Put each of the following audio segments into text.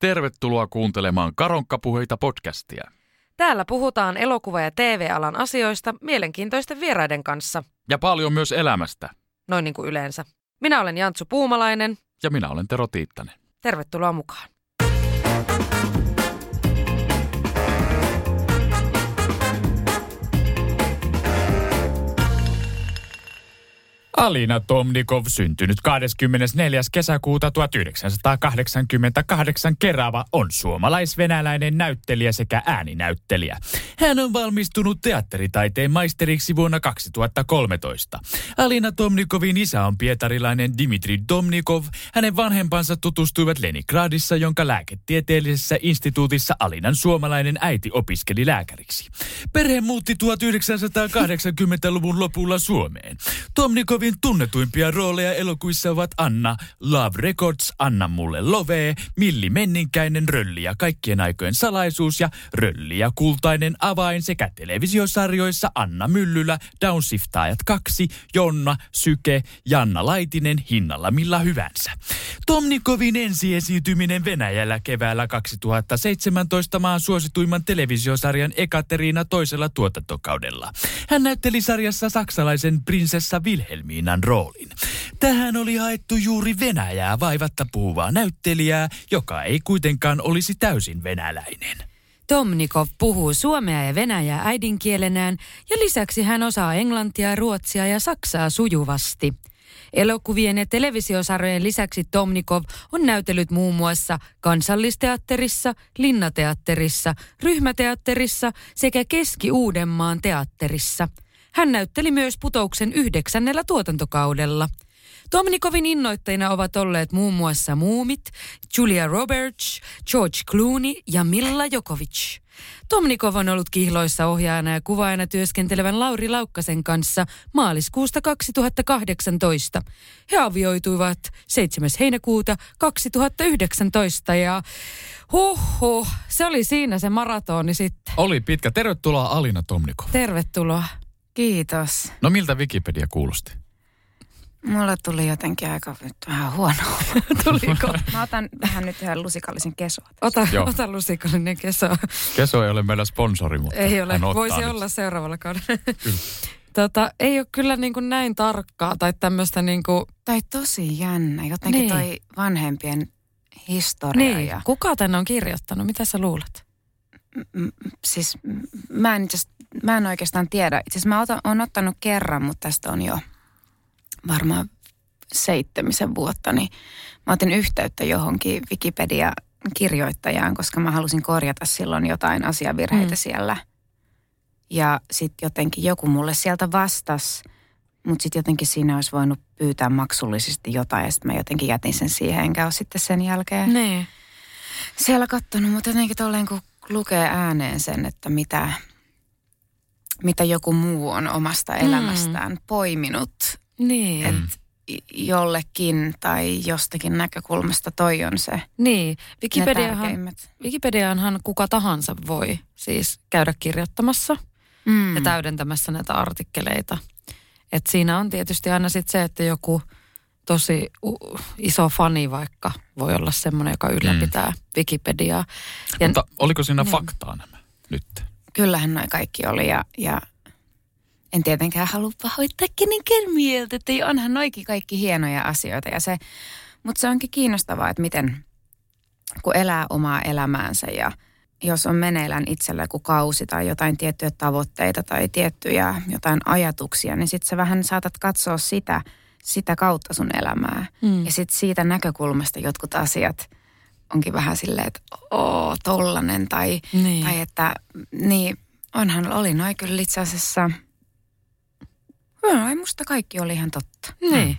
Tervetuloa kuuntelemaan Karonkkapuheita podcastia. Täällä puhutaan elokuva- ja TV-alan asioista mielenkiintoisten vieraiden kanssa. Ja paljon myös elämästä. Noin niin kuin yleensä. Minä olen Jantsu Puumalainen. Ja minä olen Tero Tiittanen. Tervetuloa mukaan. Alina Tomnikov, syntynyt 24. kesäkuuta 1988 Kerava, on suomalais-venäläinen näyttelijä sekä ääninäyttelijä. Hän on valmistunut teatteritaiteen maisteriksi vuonna 2013. Alina Tomnikovin isä on pietarilainen Dimitri Tomnikov. Hänen vanhempansa tutustuivat Leningradissa, jonka lääketieteellisessä instituutissa Alinan suomalainen äiti opiskeli lääkäriksi. Perhe muutti 1980-luvun lopulla Suomeen. Tomnikovin tunnetuimpia rooleja elokuissa ovat Anna, Love Records, Anna mulle love, Milli Menninkäinen, Rölli ja kaikkien aikojen salaisuus ja Rölli ja kultainen avain sekä televisiosarjoissa Anna Myllylä, Downshiftaajat 2, Jonna, Syke, Janna Laitinen, hinnalla millä hyvänsä. Tomnikovin ensiesiintyminen Venäjällä keväällä 2017 maan suosituimman televisiosarjan Ekaterina toisella tuotantokaudella. Hän näytteli sarjassa saksalaisen prinsessa Wilhelmiinan roolin. Tähän oli haettu juuri Venäjää vaivatta puhuvaa näyttelijää, joka ei kuitenkaan olisi täysin venäläinen. Tomnikov puhuu suomea ja venäjää äidinkielenään ja lisäksi hän osaa englantia, ruotsia ja saksaa sujuvasti. Elokuvien ja televisiosarjojen lisäksi Tomnikov on näytellyt muun muassa Kansallisteatterissa, Linnateatterissa, Ryhmäteatterissa sekä Keski-Uudenmaan teatterissa. Hän näytteli myös putouksen yhdeksännellä tuotantokaudella. Tomnikovin innoitteina ovat olleet muun muassa Muumit, Julia Roberts, George Clooney ja Milla Jokovic. Tomnikov on ollut kihloissa ohjaajana ja kuvaajana työskentelevän Lauri Laukkasen kanssa maaliskuusta 2018. He avioituivat 7. heinäkuuta 2019 ja huhhuh, se oli siinä se maratoni sitten. Oli pitkä. Tervetuloa Alina Tomnikov. Tervetuloa. Kiitos. No miltä Wikipedia kuulosti? Mulla tuli jotenkin aika nyt vähän huono. Tuliko? Mä otan tähän nyt ihan lusikallisen kesoa. Ota, Joo. ota lusikallinen keso. Keso ei ole meillä sponsori, mutta Ei ole, hän ottaa voisi nyt. olla seuraavalla kaudella. Tota, ei ole kyllä niin kuin näin tarkkaa tai tämmöistä niin kuin, Tai tosi jännä. Jotenkin Niin. toi vanhempien historia. niin, Ja, kuka tänne on kirjoittanut, mitä sä luulet? m- siis m- mä en, itse mä en oikeastaan tiedä. Itse asiassa mä otan, on ottanut kerran, mutta tästä on jo varmaan seitsemisen vuotta. Niin mä otin yhteyttä johonkin Wikipedia-kirjoittajaan, koska mä halusin korjata silloin jotain asiavirheitä Mm. siellä. Ja sitten jotenkin joku mulle sieltä vastasi, mutta sitten jotenkin siinä olisi voinut pyytää maksullisesti jotain. Ja sitten mä jotenkin jätin sen siihen, enkä ole sitten sen jälkeen Niin. siellä kattonut, mutta jotenkin tolleen kun lukee ääneen sen, että mitä, mitä joku muu on omasta Mm. elämästään poiminut Niin. että jollekin tai jostakin näkökulmasta toi on se niin. Wikipediahan. Wikipediaanhan kuka tahansa voi siis käydä kirjoittamassa Mm. ja täydentämässä näitä artikkeleita. Et siinä on tietysti aina sit se, että joku tosi u- iso fani vaikka voi olla semmoinen, joka ylläpitää mm. Wikipediaa. Ja Mutta oliko siinä Niin. faktaa nämä nyt? Kyllähän noi kaikki oli ja, ja en tietenkään halua pahoittaa kenenkään mieltä, että ei- onhan noikin kaikki hienoja asioita. Ja se, mutta se onkin kiinnostavaa, että miten kun elää omaa elämäänsä ja jos on meneillään itsellä joku kausi tai jotain tiettyjä tavoitteita tai tiettyjä jotain ajatuksia, niin sitten sä vähän saatat katsoa sitä, sitä kautta sun elämää. Mm. Ja sitten siitä näkökulmasta jotkut asiat onkin vähän silleen, että oo, tollanen tai Niin. tai että, niin, onhan oli noin kyllä itse asiassa, no, ei musta kaikki oli ihan totta. Niin.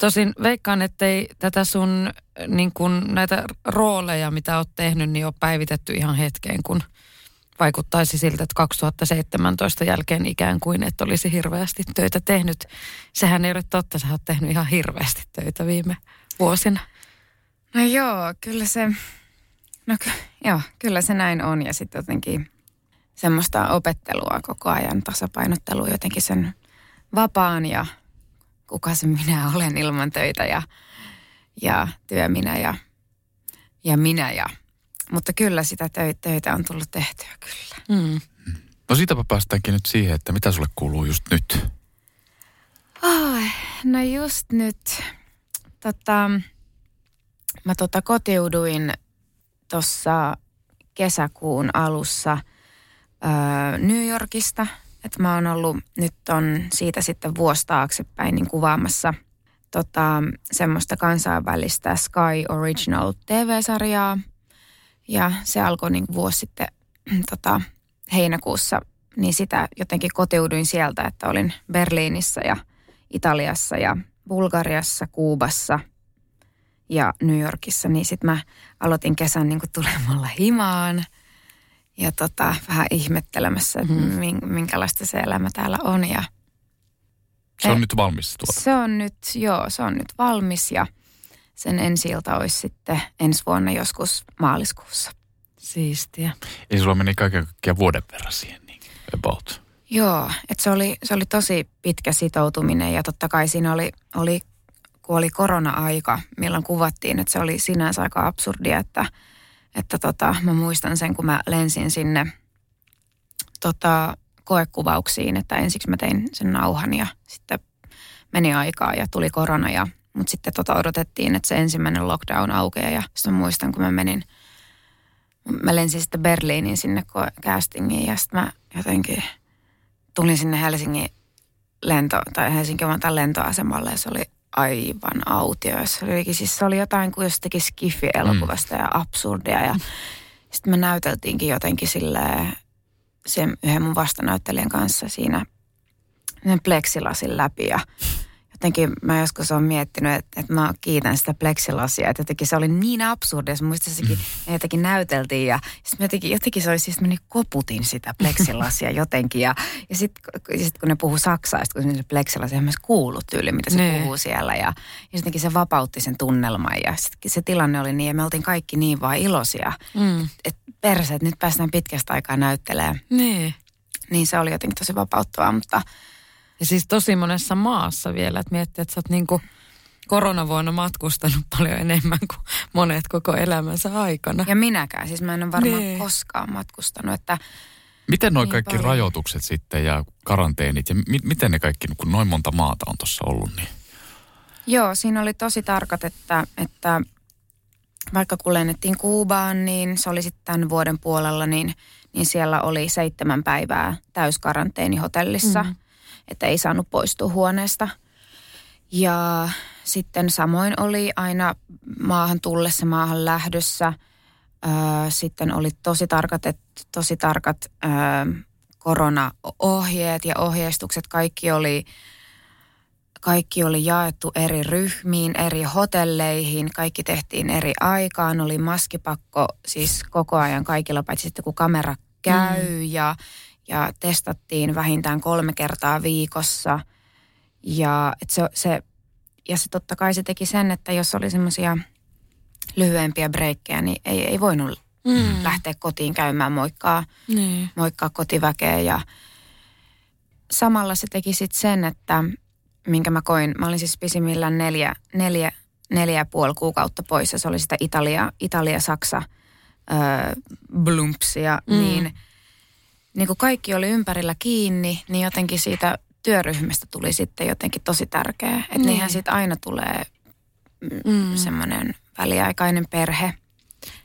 Tosin veikkaan, ettei tätä sun niin kun, näitä rooleja, mitä oot tehnyt, niin ole päivitetty ihan hetkeen, kun vaikuttaisi siltä, että 2017 jälkeen ikään kuin et olisi hirveästi töitä tehnyt. Sehän ei ole totta, sä oot tehnyt ihan hirveästi töitä viime vuosina. No joo, kyllä se, no ky- joo, kyllä se näin on ja sitten jotenkin semmoista opettelua koko ajan, tasapainottelua jotenkin sen vapaan ja kuka se minä olen ilman töitä ja, ja työ minä ja, ja minä. Ja, mutta kyllä sitä töitä on tullut tehtyä kyllä. Mm. No siitäpä päästäänkin nyt siihen, että mitä sulle kuuluu just nyt. Ai, no just nyt. Tota, mä tota kotiuduin tuossa kesäkuun alussa öö, New Yorkista. Että mä oon ollut nyt on siitä sitten vuosi taaksepäin niin kuvaamassa tota, semmoista kansainvälistä Sky Original TV-sarjaa. Ja se alkoi niin vuosi sitten tota, heinäkuussa, niin sitä jotenkin kotiuduin sieltä, että olin Berliinissä ja Italiassa ja Bulgariassa, Kuubassa ja New Yorkissa. Niin sitten mä aloitin kesän niin tulemalla himaan ja tota, vähän ihmettelemässä, että mm-hmm. minkälaista se elämä täällä on. Ja se on eh, nyt valmis tuoda. Se on nyt, joo, se on nyt valmis ja sen ensi olisi sitten ensi vuonna joskus maaliskuussa. Siistiä. Eli sulla meni kaiken kaikkiaan vuoden verran siihen, niin about. Joo, että se oli, se oli tosi pitkä sitoutuminen ja totta kai siinä oli, oli kun oli korona-aika, milloin kuvattiin, että se oli sinänsä aika absurdia, että, että tota, mä muistan sen, kun mä lensin sinne tota, koekuvauksiin, että ensiksi mä tein sen nauhan ja sitten meni aikaa ja tuli korona ja mutta sitten tota odotettiin, että se ensimmäinen lockdown aukeaa ja sitten muistan, kun mä menin, mä lensin sitten Berliiniin sinne castingiin ja sitten mä jotenkin tulin sinne Helsingin lento, tai Helsingin lentoasemalle ja se oli aivan autio. Se oli, siis se oli jotain kuin jostakin Skiffi-elokuvasta mm. ja absurdia ja sitten me näyteltiinkin jotenkin silleen sen yhden mun vastanäyttelijän kanssa siinä pleksilasin läpi ja jotenkin mä joskus olen miettinyt, että, että mä kiitän sitä pleksilasia, että jotenkin se oli niin absurdi, jos muista sekin, mm. jotenkin näyteltiin ja sitten jotenkin, jotenkin se oli siis, meni koputin sitä pleksilasia jotenkin ja, ja sitten sit kun ne puhuu saksaa, kun se pleksilasia, myös kuullut tyyli, mitä se ne. puhuu siellä ja, ja jotenkin se vapautti sen tunnelman ja sitten se tilanne oli niin ja me oltiin kaikki niin vaan iloisia, mm. että perse, että nyt päästään pitkästä aikaa näyttelemään. Niin. Niin se oli jotenkin tosi vapauttavaa, mutta ja siis tosi monessa maassa vielä, että miettii, että sä oot niinku koronavuonna matkustanut paljon enemmän kuin monet koko elämänsä aikana. Ja minäkään, siis mä en ole varmaan nee. koskaan matkustanut, että Miten nuo niin kaikki paljon. rajoitukset sitten ja karanteenit ja mi- miten ne kaikki, kun noin monta maata on tuossa ollut, niin? Joo, siinä oli tosi tarkat, että, että vaikka kun lennettiin Kuubaan, niin se oli sitten tämän vuoden puolella, niin, niin siellä oli seitsemän päivää täyskaranteeni hotellissa. Mm että ei saanut poistua huoneesta. Ja sitten samoin oli aina maahan tullessa, maahan lähdössä. sitten oli tosi tarkat, et, tosi tarkat koronaohjeet ja ohjeistukset. Kaikki oli, kaikki oli jaettu eri ryhmiin, eri hotelleihin. Kaikki tehtiin eri aikaan. Oli maskipakko siis koko ajan kaikilla, paitsi sitten kun kamera käy mm. ja ja testattiin vähintään kolme kertaa viikossa. Ja, et se, se, ja se totta kai se teki sen, että jos oli semmoisia lyhyempiä breikkejä, niin ei, ei voinut mm. lähteä kotiin käymään moikkaa, niin. moikkaa kotiväkeä. Ja samalla se teki sitten sen, että minkä mä koin, mä olin siis pisimmillään neljä, neljä, neljä ja puoli kuukautta poissa. Se oli sitä Italia, Italia-Saksa öö, blumpsia, mm. niin – niin kuin kaikki oli ympärillä kiinni, niin jotenkin siitä työryhmästä tuli sitten jotenkin tosi tärkeä. Että niin. niinhän sitten aina tulee mm. semmoinen väliaikainen perhe.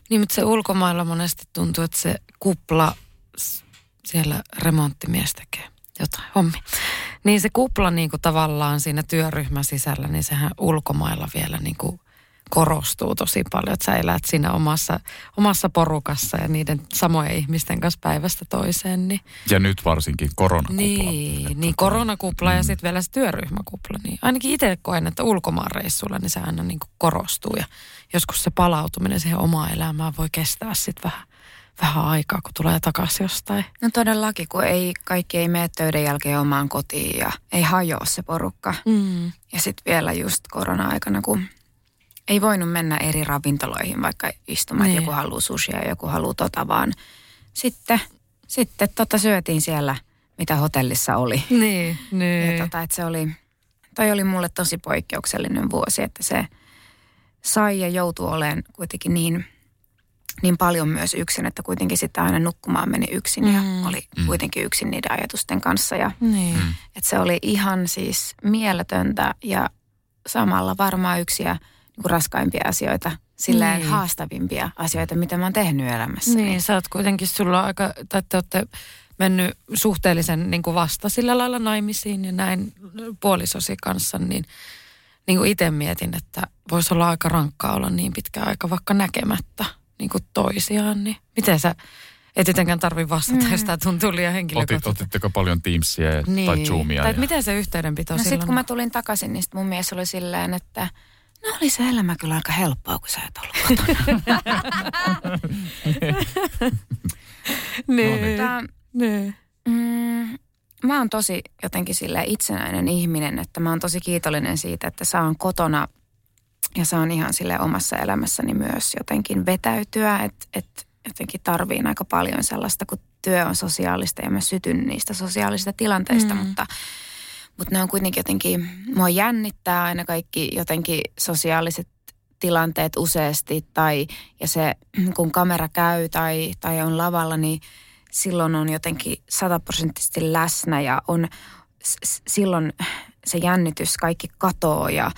Niin, mutta se ulkomailla monesti tuntuu, että se kupla, siellä remonttimies tekee jotain hommi. Niin se kupla niin kuin tavallaan siinä työryhmän sisällä, niin sehän ulkomailla vielä niin kuin korostuu tosi paljon, että sä elät siinä omassa, omassa porukassa ja niiden samojen ihmisten kanssa päivästä toiseen. Niin, Ja nyt varsinkin koronakupla. niin, Että niin tota, koronakupla ja sitten vielä se työryhmäkupla. Niin ainakin itse koen, että ulkomaanreissulla niin se aina niin kuin korostuu ja joskus se palautuminen siihen omaan elämään voi kestää sitten vähän, vähän aikaa, kun tulee takaisin jostain. No todellakin, kun ei, kaikki ei mene töiden jälkeen omaan kotiin ja ei hajoa se porukka. Mm. Ja sitten vielä just korona-aikana, kun ei voinut mennä eri ravintoloihin, vaikka istumaan, Niin. että joku haluaa sushia ja joku haluaa tota, vaan sitten, sitten tota syötiin siellä, mitä hotellissa oli. Niin, niin. Ja tota, että se oli, toi oli mulle tosi poikkeuksellinen vuosi, että se sai ja joutui olemaan kuitenkin niin, niin paljon myös yksin, että kuitenkin sitten aina nukkumaan meni yksin ja Mm. oli kuitenkin yksin niiden ajatusten kanssa. Ja niin. että se oli ihan siis mieletöntä ja samalla varmaan yksi ja raskaimpia asioita, silleen Niin. haastavimpia asioita, mitä mä oon tehnyt elämässä. Niin, sä oot kuitenkin, sulla on aika, tai te olette mennyt suhteellisen niin kuin vasta sillä lailla naimisiin ja näin puolisosi kanssa, niin, niin kuin itse mietin, että voisi olla aika rankkaa olla niin pitkä aika vaikka näkemättä niin kuin toisiaan, niin miten sä, et tietenkään tarvi vastata, mm. jos tämä tuntuu liian Otit, henkilökohtaisesti. otitteko paljon Teamsia ja- Niin. tai Zoomia? Tai ja- miten se yhteydenpito No silloin? sitten kun mä tulin takaisin, niin sit mun mies oli silleen, että no oli se elämä kyllä aika helppoa, kun sä et ollut kotona. niin, Tää, niin. mm, mä oon tosi jotenkin sille itsenäinen ihminen, että mä oon tosi kiitollinen siitä, että saan kotona ja saan ihan sille omassa elämässäni myös jotenkin vetäytyä, että et jotenkin tarviin aika paljon sellaista, kun työ on sosiaalista ja mä sytyn niistä sosiaalisista tilanteista, Mm. mutta, mutta ne on kuitenkin jotenkin, mua jännittää aina kaikki jotenkin sosiaaliset tilanteet useasti tai ja se kun kamera käy tai, tai on lavalla, niin silloin on jotenkin sataprosenttisesti läsnä ja on s- silloin se jännitys kaikki katoo ja,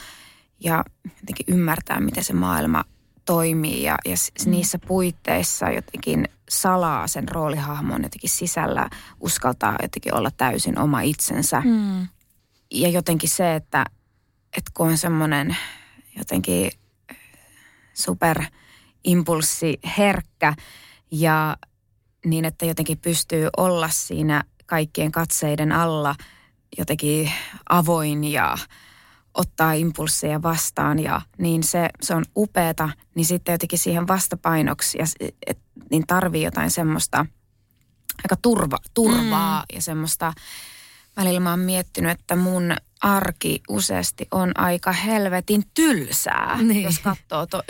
ja jotenkin ymmärtää, miten se maailma toimii ja, ja s- niissä puitteissa jotenkin salaa sen roolihahmon jotenkin sisällä, uskaltaa jotenkin olla täysin oma itsensä. Mm. Ja jotenkin se, että, että kun on semmoinen jotenkin superimpulssiherkkä ja niin, että jotenkin pystyy olla siinä kaikkien katseiden alla jotenkin avoin ja ottaa impulsseja vastaan ja niin se, se on upeeta, niin sitten jotenkin siihen vastapainoksi ja, et, niin tarvii jotain semmoista aika turva, turvaa mm. ja semmoista, välillä mä oon miettinyt, että mun arki useasti on aika helvetin tylsää, Niin. jos katsoo to,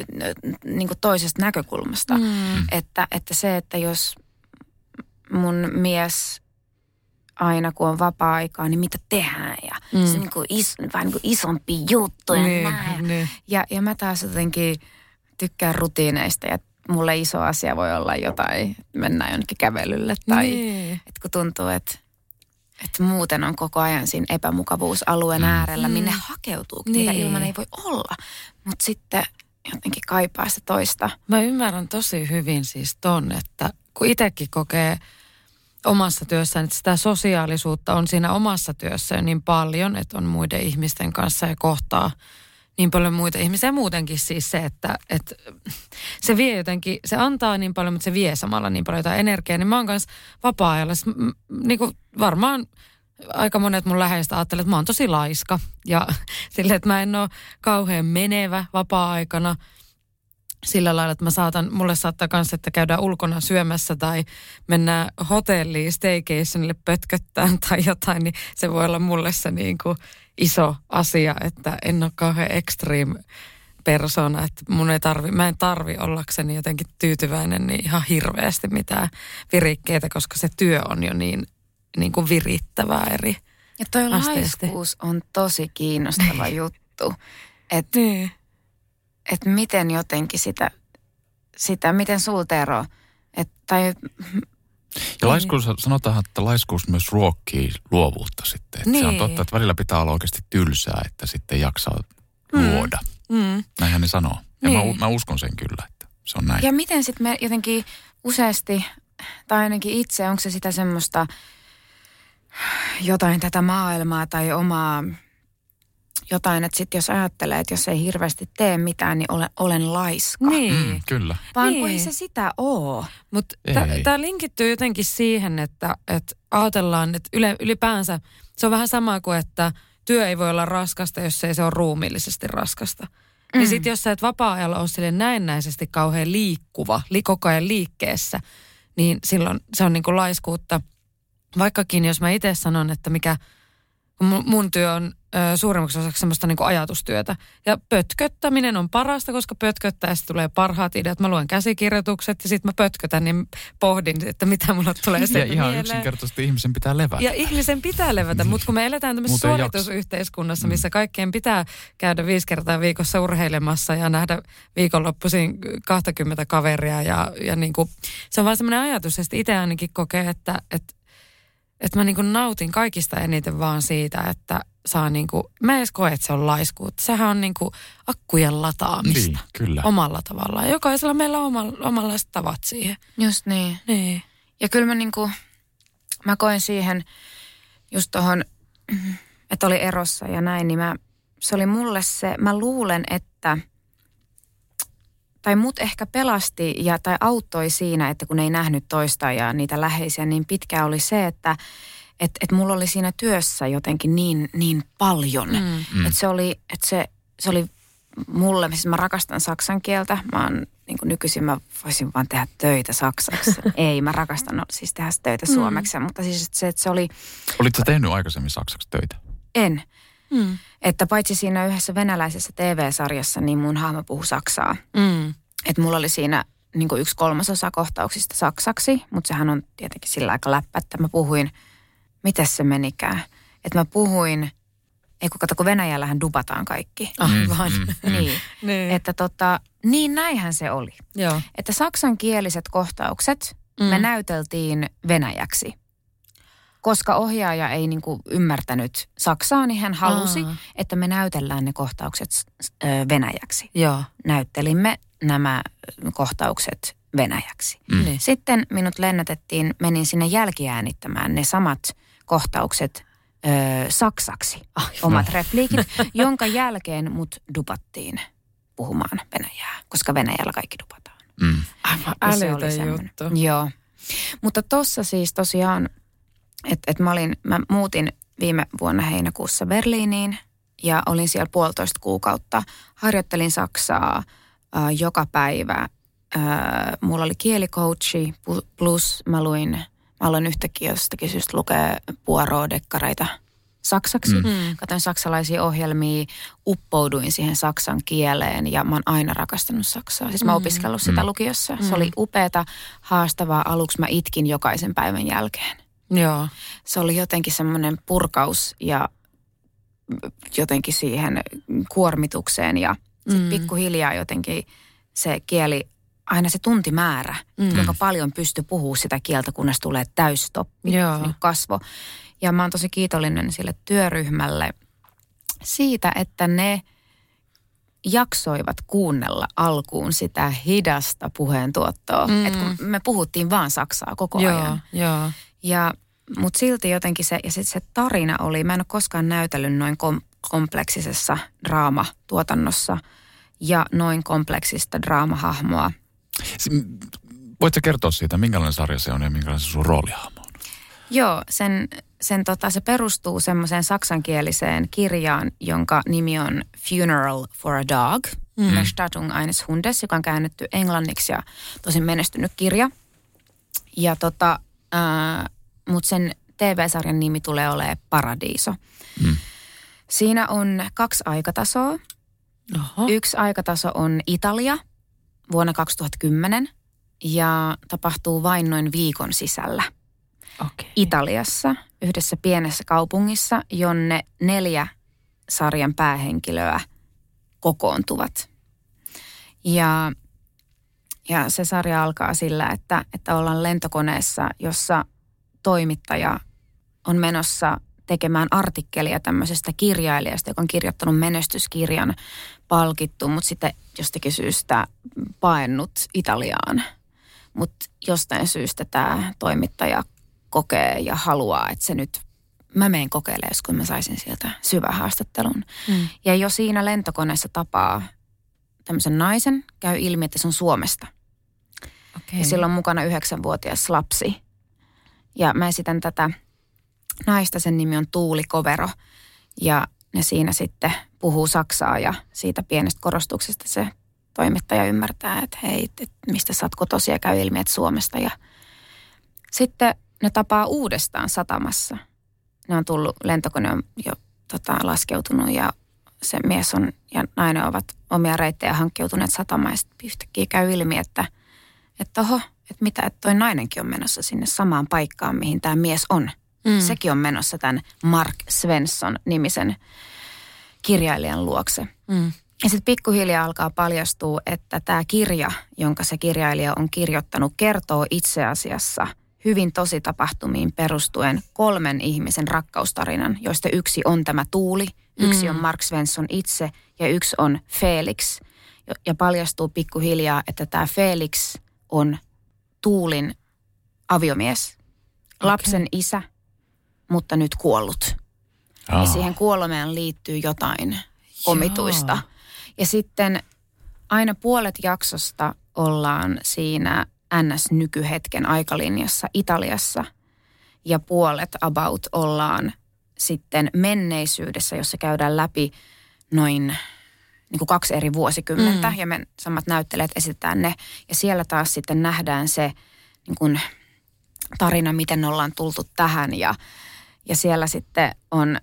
niin kuin toisesta näkökulmasta. Mm. Että, että se, että jos mun mies aina kun on vapaa-aikaa, niin mitä tehdään ja Mm. se niin kuin is, vähän niin kuin isompi juttu ja Niin, näin. niin. Ja, ja mä taas jotenkin tykkään rutiineista ja mulle iso asia voi olla jotain, mennään jonnekin kävelylle tai Niin. että kun tuntuu, että, että muuten on koko ajan siinä epämukavuusalueen Mm. äärellä, Mm. minne hakeutuu, mitä Niin. ilman ei voi olla. Mutta sitten jotenkin kaipaa sitä toista. Mä ymmärrän tosi hyvin siis ton, että kun itsekin kokee omassa työssään, että sitä sosiaalisuutta on siinä omassa työssä niin paljon, että on muiden ihmisten kanssa ja kohtaa niin paljon muita ihmisiä. Muutenkin siis se, että, että se vie jotenkin, se antaa niin paljon, mutta se vie samalla niin paljon jotain energiaa. Niin mä oon kanssa vapaa-ajalla, niin kuin varmaan aika monet mun läheistä ajattelee, että mä oon tosi laiska. Ja silleen, että mä en ole kauhean menevä vapaa-aikana sillä lailla, että mä saatan, mulle saattaa kanssa, että käydään ulkona syömässä tai mennään hotelliin staycationille pötköttään tai jotain, niin se voi olla mulle se niin kuin iso asia, että en ole kauhean extreme persona, että mun ei tarvi, mä en tarvi ollakseni jotenkin tyytyväinen niin ihan hirveästi mitään virikkeitä, koska se työ on jo niin, niin kuin virittävää eri. Ja toi Asteesti. laiskuus on tosi kiinnostava juttu. Että Niin. et miten jotenkin sitä, sitä miten sul Tero, et, tai Ja laiskuus, sanotaan, että laiskuus myös ruokkii luovuutta sitten. Että Se on Niin. totta, että välillä pitää olla oikeasti tylsää, että sitten jaksaa Mm. luoda. Mm. Näinhän ne sanoo. Ja mä, Niin. mä uskon sen kyllä, että se on näin. Ja miten sitten me jotenkin useasti, tai ainakin itse, onko se sitä semmoista jotain tätä maailmaa tai omaa jotain, että sit jos ajattelee, että jos ei hirveästi tee mitään, niin olen, olen laiska. Niin. Mm, kyllä. Vaan Niin. kun ei se sitä oo. Mutta tämä linkittyy jotenkin siihen, että, että ajatellaan, että yle, ylipäänsä se on vähän sama kuin, että työ ei voi olla raskasta, jos ei se ole ruumiillisesti raskasta. Mm. Niin sitten jos sä et vapaa-ajalla ole sille näennäisesti kauhean liikkuva, li, koko ajan liikkeessä, niin silloin se on niin kuin laiskuutta. Vaikkakin jos mä itse sanon, että mikä mun työ on ö, suurimmaksi osaksi semmoista niin ajatustyötä. Ja pötköttäminen on parasta, koska pötköttäessä tulee parhaat ideat. Mä luen käsikirjoitukset ja sitten mä pötkötän niin pohdin, että mitä mulle tulee Ja sieltä ihan mieleen. yksinkertaisesti ihmisen pitää levätä. Ja ihmisen pitää levätä, mutta kun me eletään tämmöisessä suoritusyhteiskunnassa, missä kaikkien pitää käydä viisi kertaa viikossa urheilemassa ja nähdä viikonloppuisin 20 kaveria ja, ja niin kuin, se on vaan semmoinen ajatus, että itse ainakin kokee, että, että, että mä niin kuin nautin kaikista eniten vaan siitä, että saa niin kuin, mä en edes koe, että se on laiskuutta. Sehän on niin kuin akkujen lataamista. Niin, kyllä. Omalla tavallaan. Jokaisella meillä on oma, omanlaiset tavat siihen. Just niin. Niin. Ja kyllä mä niinku, mä koen siihen just tohon, että oli erossa ja näin, niin mä, se oli mulle se, mä luulen, että tai mut ehkä pelasti ja tai auttoi siinä, että kun ei nähnyt toista ja niitä läheisiä niin pitkään oli se, että et, et mulla oli siinä työssä jotenkin niin, niin paljon. Mm. Mm. Että se oli, että se, se oli mulle, siis mä rakastan saksan kieltä. Mä oon, niin kuin nykyisin mä voisin vaan tehdä töitä saksaksi. ei, mä rakastan no, siis tehdä töitä suomeksi. Mutta siis että se, että se oli, Olitko sä tehnyt aikaisemmin saksaksi töitä? en. Mm. Että paitsi siinä yhdessä venäläisessä TV-sarjassa, niin mun hahmo puhui saksaa. Mm. Että mulla oli siinä niin kuin yksi kolmasosa kohtauksista saksaksi, mutta sehän on tietenkin sillä aika läppä, että mä puhuin, miten se menikään. Että mä puhuin, ei kun kato, kun Venäjällähän dubataan kaikki. Aivan. Mm, Niin. niin. Että tota, niin näinhän se oli. Joo. Että saksankieliset kohtaukset Mm. mm. me näyteltiin venäjäksi. Koska ohjaaja ei niinku ymmärtänyt saksaa, niin hän halusi, Aa. että me näytellään ne kohtaukset ö, venäjäksi. Joo. Näyttelimme nämä kohtaukset venäjäksi. Mm. Niin. Sitten minut lennätettiin, menin sinne jälkiäänittämään ne samat kohtaukset ö, saksaksi. Aivan. Omat repliikit, jonka jälkeen mut dupattiin puhumaan venäjää, koska Venäjällä kaikki dupataan. Mm. Aivan Ja se oli älytön juttu. Joo. Mutta tossa siis tosiaan, että et mä, olin, mä muutin viime vuonna heinäkuussa Berliiniin ja olin siellä puolitoista kuukautta. Harjoittelin Saksaa äh, joka päivä. Äh, mulla oli kielicoachi pu- plus mä luin, mä aloin yhtäkkiä jostakin syystä lukea Poirot-dekkareita saksaksi. Mm. Mm. Katoin saksalaisia ohjelmia, uppouduin siihen saksan kieleen ja mä oon aina rakastanut saksaa. Siis mä oon opiskellut sitä Mm. lukiossa. Se oli upeata, haastavaa. Aluksi mä itkin jokaisen päivän jälkeen. Joo. Se oli jotenkin semmoinen purkaus ja jotenkin siihen kuormitukseen ja sit Mm. pikkuhiljaa jotenkin se kieli, aina se tuntimäärä, Mm. mm. kuinka paljon pysty puhua sitä kieltä, kunnes tulee täystoppi, niin kasvo. Ja mä oon tosi kiitollinen sille työryhmälle siitä, että ne jaksoivat kuunnella alkuun sitä hidasta puheentuottoa. Mm. Mm. Et kun me puhuttiin vaan saksaa koko Joo, ajan. joo. Ja, mutta silti jotenkin se, ja sitten se tarina oli, mä en ole koskaan näytellyt noin kom, kompleksisessa draamatuotannossa ja noin kompleksista draamahahmoa. Voitko kertoa siitä, minkälainen sarja se on ja minkälainen se sun roolihahmo on? Joo, sen, sen tota, se perustuu semmoiseen saksankieliseen kirjaan, jonka nimi on Funeral for a Dog, mm. Bestattung eines Hundes, joka on käännetty englanniksi ja tosi menestynyt kirja. Ja tota, äh, mutta sen TV-sarjan nimi tulee olemaan Paradiiso. Mm. Siinä on kaksi aikatasoa. Oho. Yksi aikataso on Italia vuonna 2010 ja tapahtuu vain noin viikon sisällä. Okei. Italiassa, yhdessä pienessä kaupungissa, jonne neljä sarjan päähenkilöä kokoontuvat. Ja, ja se sarja alkaa sillä, että, että ollaan lentokoneessa, jossa toimittaja on menossa tekemään artikkelia tämmöisestä kirjailijasta, joka on kirjoittanut menestyskirjan, palkittu, mutta sitten jostakin syystä paennut Italiaan. Mutta jostain syystä tämä toimittaja kokee ja haluaa, että se nyt mä meen kokeilemaan, jos kun mä saisin sieltä syvähaastattelun. Mm. Ja jo siinä lentokoneessa tapaa tämmöisen naisen, käy ilmi, että se on Suomesta. Okay. Ja sillä on mukana yhdeksänvuotias lapsi. Ja mä esitän tätä naista, sen nimi on Tuuli Kovero. Ja ne siinä sitten puhuu saksaa ja siitä pienestä korostuksesta se toimittaja ymmärtää, että hei, että mistä sä oot kotosia, käy ilmi, että Suomesta. Ja sitten ne tapaa uudestaan satamassa. Ne on tullut, lentokone on jo tota, laskeutunut ja se mies on ja nainen ovat omia reittejä hankkeutuneet satamaan. Ja yhtäkkiä käy ilmi, että, että oho, että mitä, että toi nainenkin on menossa sinne samaan paikkaan, mihin tämä mies on. Mm. Sekin on menossa tämän Mark Svensson nimisen kirjailijan luokse. Mm. Ja sitten pikkuhiljaa alkaa paljastua, että tämä kirja, jonka se kirjailija on kirjoittanut, kertoo itse asiassa hyvin tosi tapahtumiin perustuen kolmen ihmisen rakkaustarinan, joista yksi on tämä Tuuli, yksi mm. on Mark Svensson itse ja yksi on Felix. Ja paljastuu pikkuhiljaa, että tämä Felix on Tuulin aviomies, okay. lapsen isä, mutta nyt kuollut. Oh. Ja siihen kuolomeen liittyy jotain omituista. Joo. Ja sitten aina puolet jaksosta ollaan siinä NS-nykyhetken aikalinjassa Italiassa ja puolet about ollaan sitten menneisyydessä, jossa käydään läpi noin niin kuin kaksi eri vuosikymmentä mm. ja me samat näyttelijät esitetään ne. Ja siellä taas sitten nähdään se niin kuin tarina, miten ollaan tultu tähän ja, ja siellä sitten on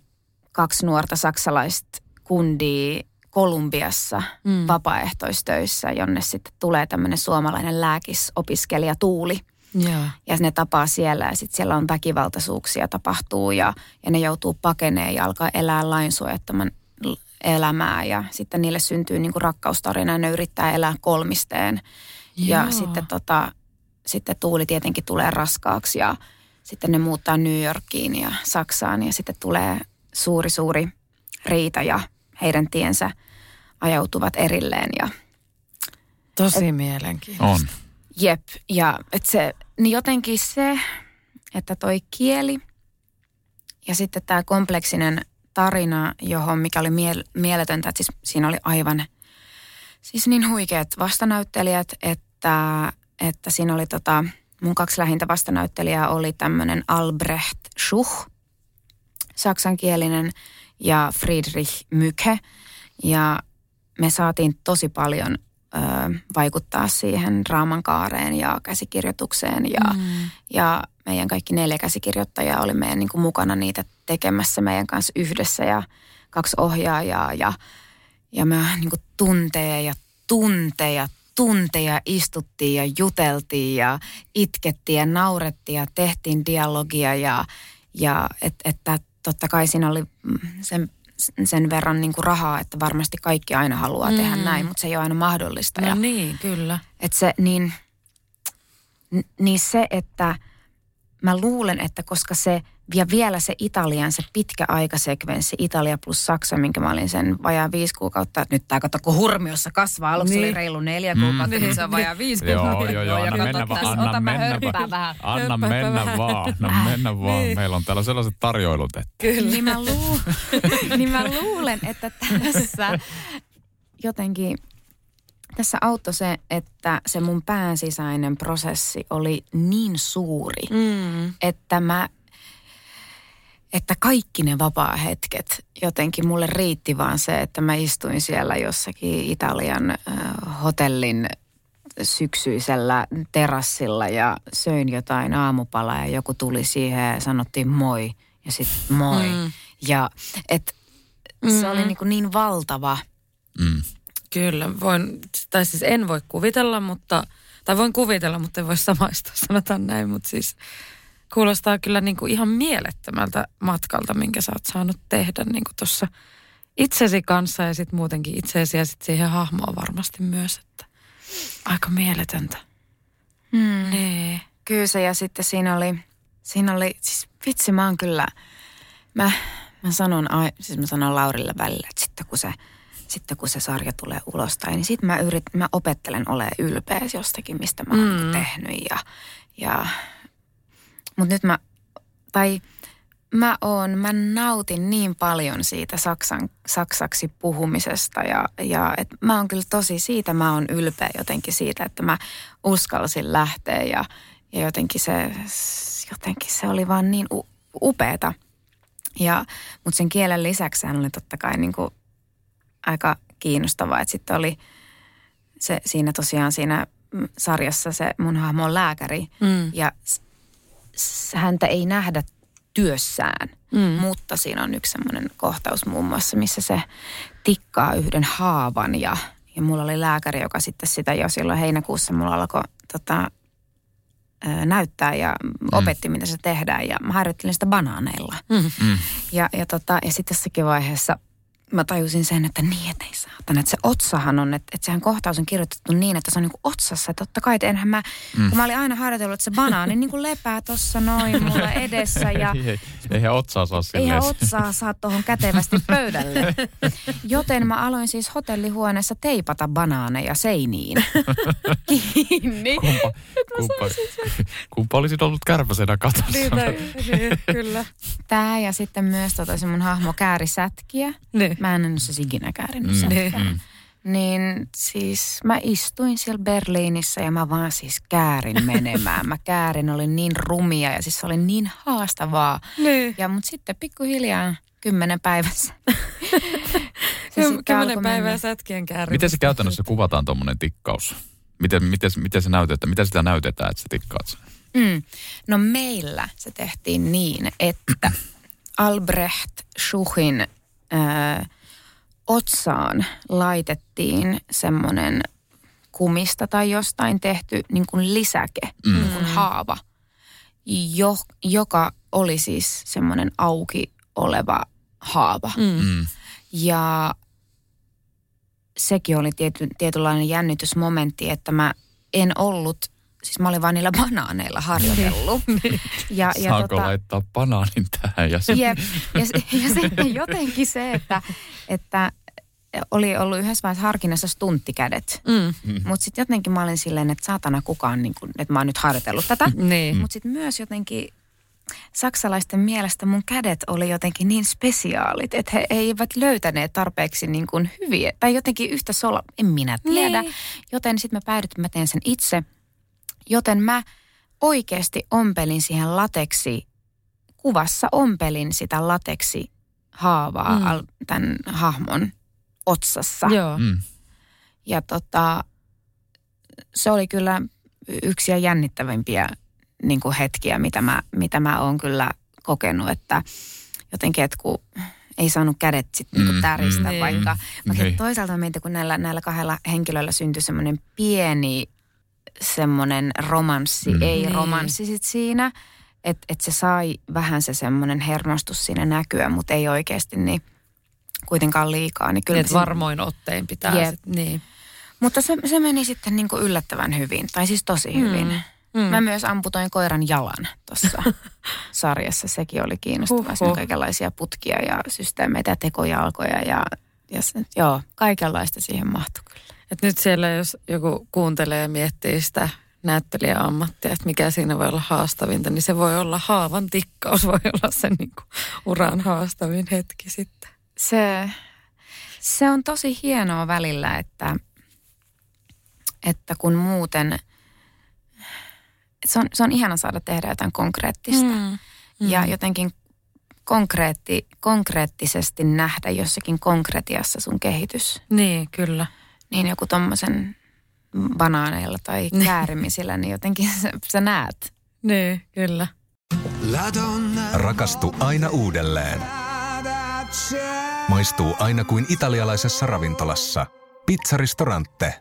kaksi nuorta saksalaista kundia Kolumbiassa mm. vapaaehtoistöissä, jonne sitten tulee tämmöinen suomalainen lääkisopiskelija Tuuli. Ja. ja ne tapaa siellä ja sitten siellä on väkivaltaisuuksia tapahtuu ja, ja ne joutuu pakeneen ja alkaa elää lainsuojattoman elämää ja sitten niille syntyy niinku rakkaustarina ja ne yrittää elää kolmisteen. Joo. Ja sitten, tota, sitten Tuuli tietenkin tulee raskaaksi ja sitten ne muuttaa New Yorkiin ja Saksaan ja sitten tulee suuri suuri riita ja heidän tiensä ajautuvat erilleen. Ja, Tosi et, mielenkiintoista. On. Jep, ja et se, niin jotenkin se, että toi kieli ja sitten tämä kompleksinen tarina, johon mikä oli miel- mieletöntä, että siis siinä oli aivan siis niin huikeat vastanäyttelijät, että, että siinä oli tota, mun kaksi lähintä vastanäyttelijää oli tämmöinen Albrecht Schuch, saksankielinen, ja Friedrich Mücke. Ja me saatiin tosi paljon ö, vaikuttaa siihen draaman kaareen ja käsikirjoitukseen. Ja, mm. ja meidän kaikki neljä käsikirjoittajaa oli meidän niin kuin mukana niitä tekemässä meidän kanssa yhdessä ja kaksi ohjaajaa. Ja, ja me niin kuin tunteja ja tunteja tunteja istuttiin ja juteltiin ja itkettiin ja naurettiin ja tehtiin dialogia ja, ja että et, totta kai siinä oli mm, sen, sen verran niin kuin rahaa, että varmasti kaikki aina haluaa mm. tehdä näin, mutta se ei ole aina mahdollista. No ja, niin, kyllä. Että se, niin, niin se, että mä luulen, että koska se ja vielä se Italian, se pitkä aikasekvenssi, Italia plus Saksa, minkä mä olin sen vajaa viisi kuukautta. Nyt tämä kato, kun hurmiossa kasvaa. Aluksi niin. oli reilu neljä kuukautta, mm. nyt se on vajaa viisi kuukautta. Joo, joo, joo. Anna mennä vaan, anna mennä vaan. Anna mennä vaan, anna mennä vaan. Niin. Meillä on täällä sellaiset tarjoilut, että... Kyllä. Niin mä, luu, niin mä luulen, että tässä jotenkin tässä auttoi se, että se mun päänsisäinen prosessi oli niin suuri, mm. että mä että kaikki ne vapaa-hetket jotenkin mulle riitti vaan se, että mä istuin siellä jossakin Italian äh, hotellin syksyisellä terassilla ja söin jotain aamupalaa ja joku tuli siihen ja sanottiin moi ja sitten moi. Mm. Ja et mm. se oli niin, kuin niin valtava. Mm. Kyllä, voin, tai siis en voi kuvitella, mutta, tai voin kuvitella, mutta en voi samaistua, sanotaan näin, mutta siis Kuulostaa kyllä niin kuin ihan mielettömältä matkalta, minkä sä oot saanut tehdä niin kuin tuossa itsesi kanssa ja sitten muutenkin itseesi ja sitten siihen hahmoon varmasti myös, että aika mieletöntä. Hmm. Nee. Kyllä se ja sitten siinä oli, siinä oli, siis vitsi mä oon kyllä, mä, mä sanon, siis mä sanon Laurille välillä, että sitten kun se, sitten kun se sarja tulee ulostain, niin sitten mä, yrit, mä opettelen olemaan ylpeä jostakin, mistä mä oon mm. tehnyt ja, ja mutta nyt mä, tai mä oon, mä nautin niin paljon siitä saksan, saksaksi puhumisesta ja, ja et mä oon kyllä tosi siitä, mä oon ylpeä jotenkin siitä, että mä uskalsin lähteä ja, ja jotenkin, se, jotenkin se oli vaan niin u, upeeta. Ja, mutta sen kielen lisäksi oli totta kai niin kuin aika kiinnostavaa, että sitten oli se siinä tosiaan siinä sarjassa se mun hahmo on lääkäri mm. ja häntä ei nähdä työssään. Mm. Mutta siinä on yksi semmoinen kohtaus muun muassa, missä se tikkaa yhden haavan ja, ja mulla oli lääkäri, joka sitten sitä jo silloin heinäkuussa mulla alkoi tota, näyttää ja mm. opetti, mitä se tehdään. Ja mä harjoittelin sitä banaaneilla. Mm. Mm. Ja, ja, tota, ja sitten jossakin vaiheessa – mä tajusin sen, että niin, että ei saatana. Että se otsahan on, että, että sehän kohtaus on kirjoitettu niin, että se on niin kuin otsassa. Että totta kai, että enhän mä, mm. kun mä olin aina harjoitellut, että se banaani niin kuin lepää tuossa noin mulla edessä. Ja, ei, eihän otsaa saa silleen. Eihän otsaa saa tuohon kätevästi pöydälle. Joten mä aloin siis hotellihuoneessa teipata banaaneja seiniin. Kiinni. Kumpa, kumpa, kumpa olisit ollut kärpäsenä katossa. Niin, niin, kyllä. Tää ja sitten myös tota se mun hahmo kääri sätkiä. Niin. Mä en ole siis ikinä käärinyt mm. mm. Niin siis mä istuin siellä Berliinissä ja mä vaan siis käärin menemään. Mä käärin, olin niin rumia ja siis se oli niin haastavaa. Niin. Ja mut sitten pikkuhiljaa kymmenen päivässä. kymmenen päivää sätkien käärin. Miten se käytännössä kuvataan tuommoinen tikkaus? Miten, miten, miten se näytetään? Miten sitä näytetään, että sä tikkaat sen? Mm. No meillä se tehtiin niin, että Albrecht Schuchin ää, otsaan laitettiin semmoinen kumista tai jostain tehty niin kuin lisäke, mm. niin kuin haava, jo, joka oli siis semmoinen auki oleva haava. Mm. mm. Ja sekin oli tiety, tietynlainen jännitysmomentti, että mä en ollut siis mä olin vaan niillä banaaneilla harjoitellut. niin. ja, ja Saanko tota, laittaa banaanin tähän? Ja, se... Jep, ja, ja sitten jotenkin se, että, että oli ollut yhdessä vaiheessa harkinnassa stunttikädet. Mm. mm. Mutta sitten jotenkin mä olin silleen, että saatana kukaan, niin kun, että mä oon nyt harjoitellut tätä. niin. Mutta sitten myös jotenkin saksalaisten mielestä mun kädet oli jotenkin niin spesiaalit, että he eivät löytäneet tarpeeksi niin kuin hyviä, tai jotenkin yhtä sola, en minä tiedä. Niin. Joten sitten mä päädytin, että mä teen sen itse – Joten mä oikeasti ompelin siihen lateksi, kuvassa ompelin sitä lateksi haavaa mm. al, tämän hahmon otsassa. Joo. Mm. Ja tota, se oli kyllä yksi ja jännittävimpiä niin kuin hetkiä, mitä mä, mitä mä oon kyllä kokenut, että jotenkin, että kun ei saanut kädet sitten niinku mm, täristä, mm, vaikka, vaikka niin. toisaalta mietin, kun näillä, näillä kahdella henkilöllä syntyi semmoinen pieni semmoinen romanssi, mm. ei niin. romanssi sit siinä. Että et se sai vähän se semmoinen hermostus siinä näkyä, mutta ei oikeasti niin kuitenkaan liikaa. Niin kyllä niin, varmoin ottein pitää. Yep. Sit, niin. Mutta se, se meni sitten niin kuin yllättävän hyvin, tai siis tosi mm. hyvin. Mm. Mä myös amputoin koiran jalan tuossa sarjassa. Sekin oli kiinnostavaa. Siinä kaikenlaisia putkia ja systeemeitä ja tekojalkoja ja, ja joo, kaikenlaista siihen mahtui kyllä. Et nyt siellä, jos joku kuuntelee ja miettii sitä näyttelijäammattia, että mikä siinä voi olla haastavinta, niin se voi olla haavan tikkaus, voi olla se niin kuin uran haastavin hetki sitten. Se, se on tosi hienoa välillä, että, että kun muuten, se on, se on ihana saada tehdä jotain konkreettista. Mm, mm. Ja jotenkin konkreetti, konkreettisesti nähdä jossakin konkretiassa sun kehitys. Niin, kyllä niin joku tommosen banaaneilla tai niin. käärimisillä, niin jotenkin sä, sä näet. Niin, kyllä. Rakastu aina uudelleen. Maistuu aina kuin italialaisessa ravintolassa. Pizzaristorante.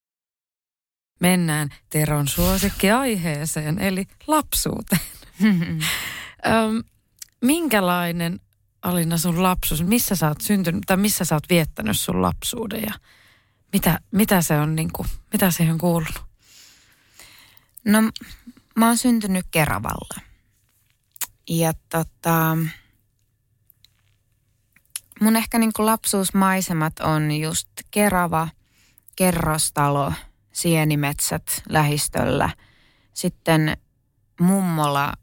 mennään Teron suosikkiaiheeseen, eli lapsuuteen. Öm, minkälainen Alina sun lapsuus, missä sä oot syntynyt tai missä sä oot viettänyt sun lapsuuden ja mitä, mitä se on niin kuin, mitä siihen on kuulunut? No mä oon syntynyt Keravalla. Ja tota, mun ehkä niin kuin lapsuusmaisemat on just Kerava, kerrostalo, sienimetsät lähistöllä. Sitten mummola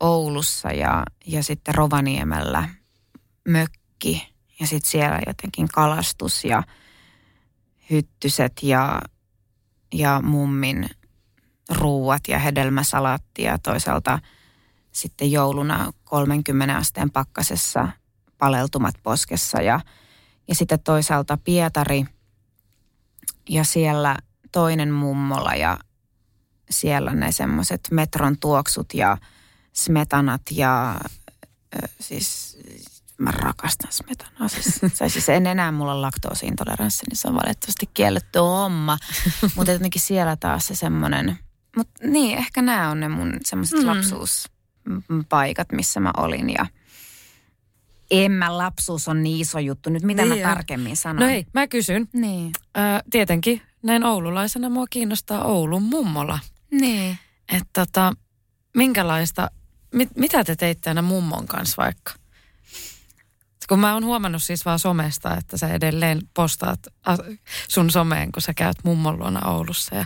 Oulussa ja, ja sitten Rovaniemellä mökki. Ja sitten siellä jotenkin kalastus ja hyttyset ja, ja mummin ruuat ja hedelmäsalatti ja toisaalta sitten jouluna 30 asteen pakkasessa paleltumat poskessa ja, ja sitten toisaalta Pietari ja siellä toinen mummola ja siellä ne semmoiset metron tuoksut ja smetanat ja ö, siis mä rakastan smetanaa. Siis, tai siis en enää mulla laktoosiintoleranssi, niin se on valitettavasti kielletty homma. Mutta jotenkin siellä taas se semmoinen, mutta niin, ehkä nämä on ne mun semmoiset mm. lapsuuspaikat, missä mä olin ja en mä lapsuus on niin iso juttu. Nyt mitä niin mä tarkemmin sanon? No ei, mä kysyn. Niin. Ö, tietenkin näin oululaisena mua kiinnostaa Oulun mummola. Niin. Että tota, minkälaista, mit, mitä te teitte aina mummon kanssa vaikka? Kun mä oon huomannut siis vaan somesta, että sä edelleen postaat sun someen, kun sä käyt mummon luona Oulussa. Ja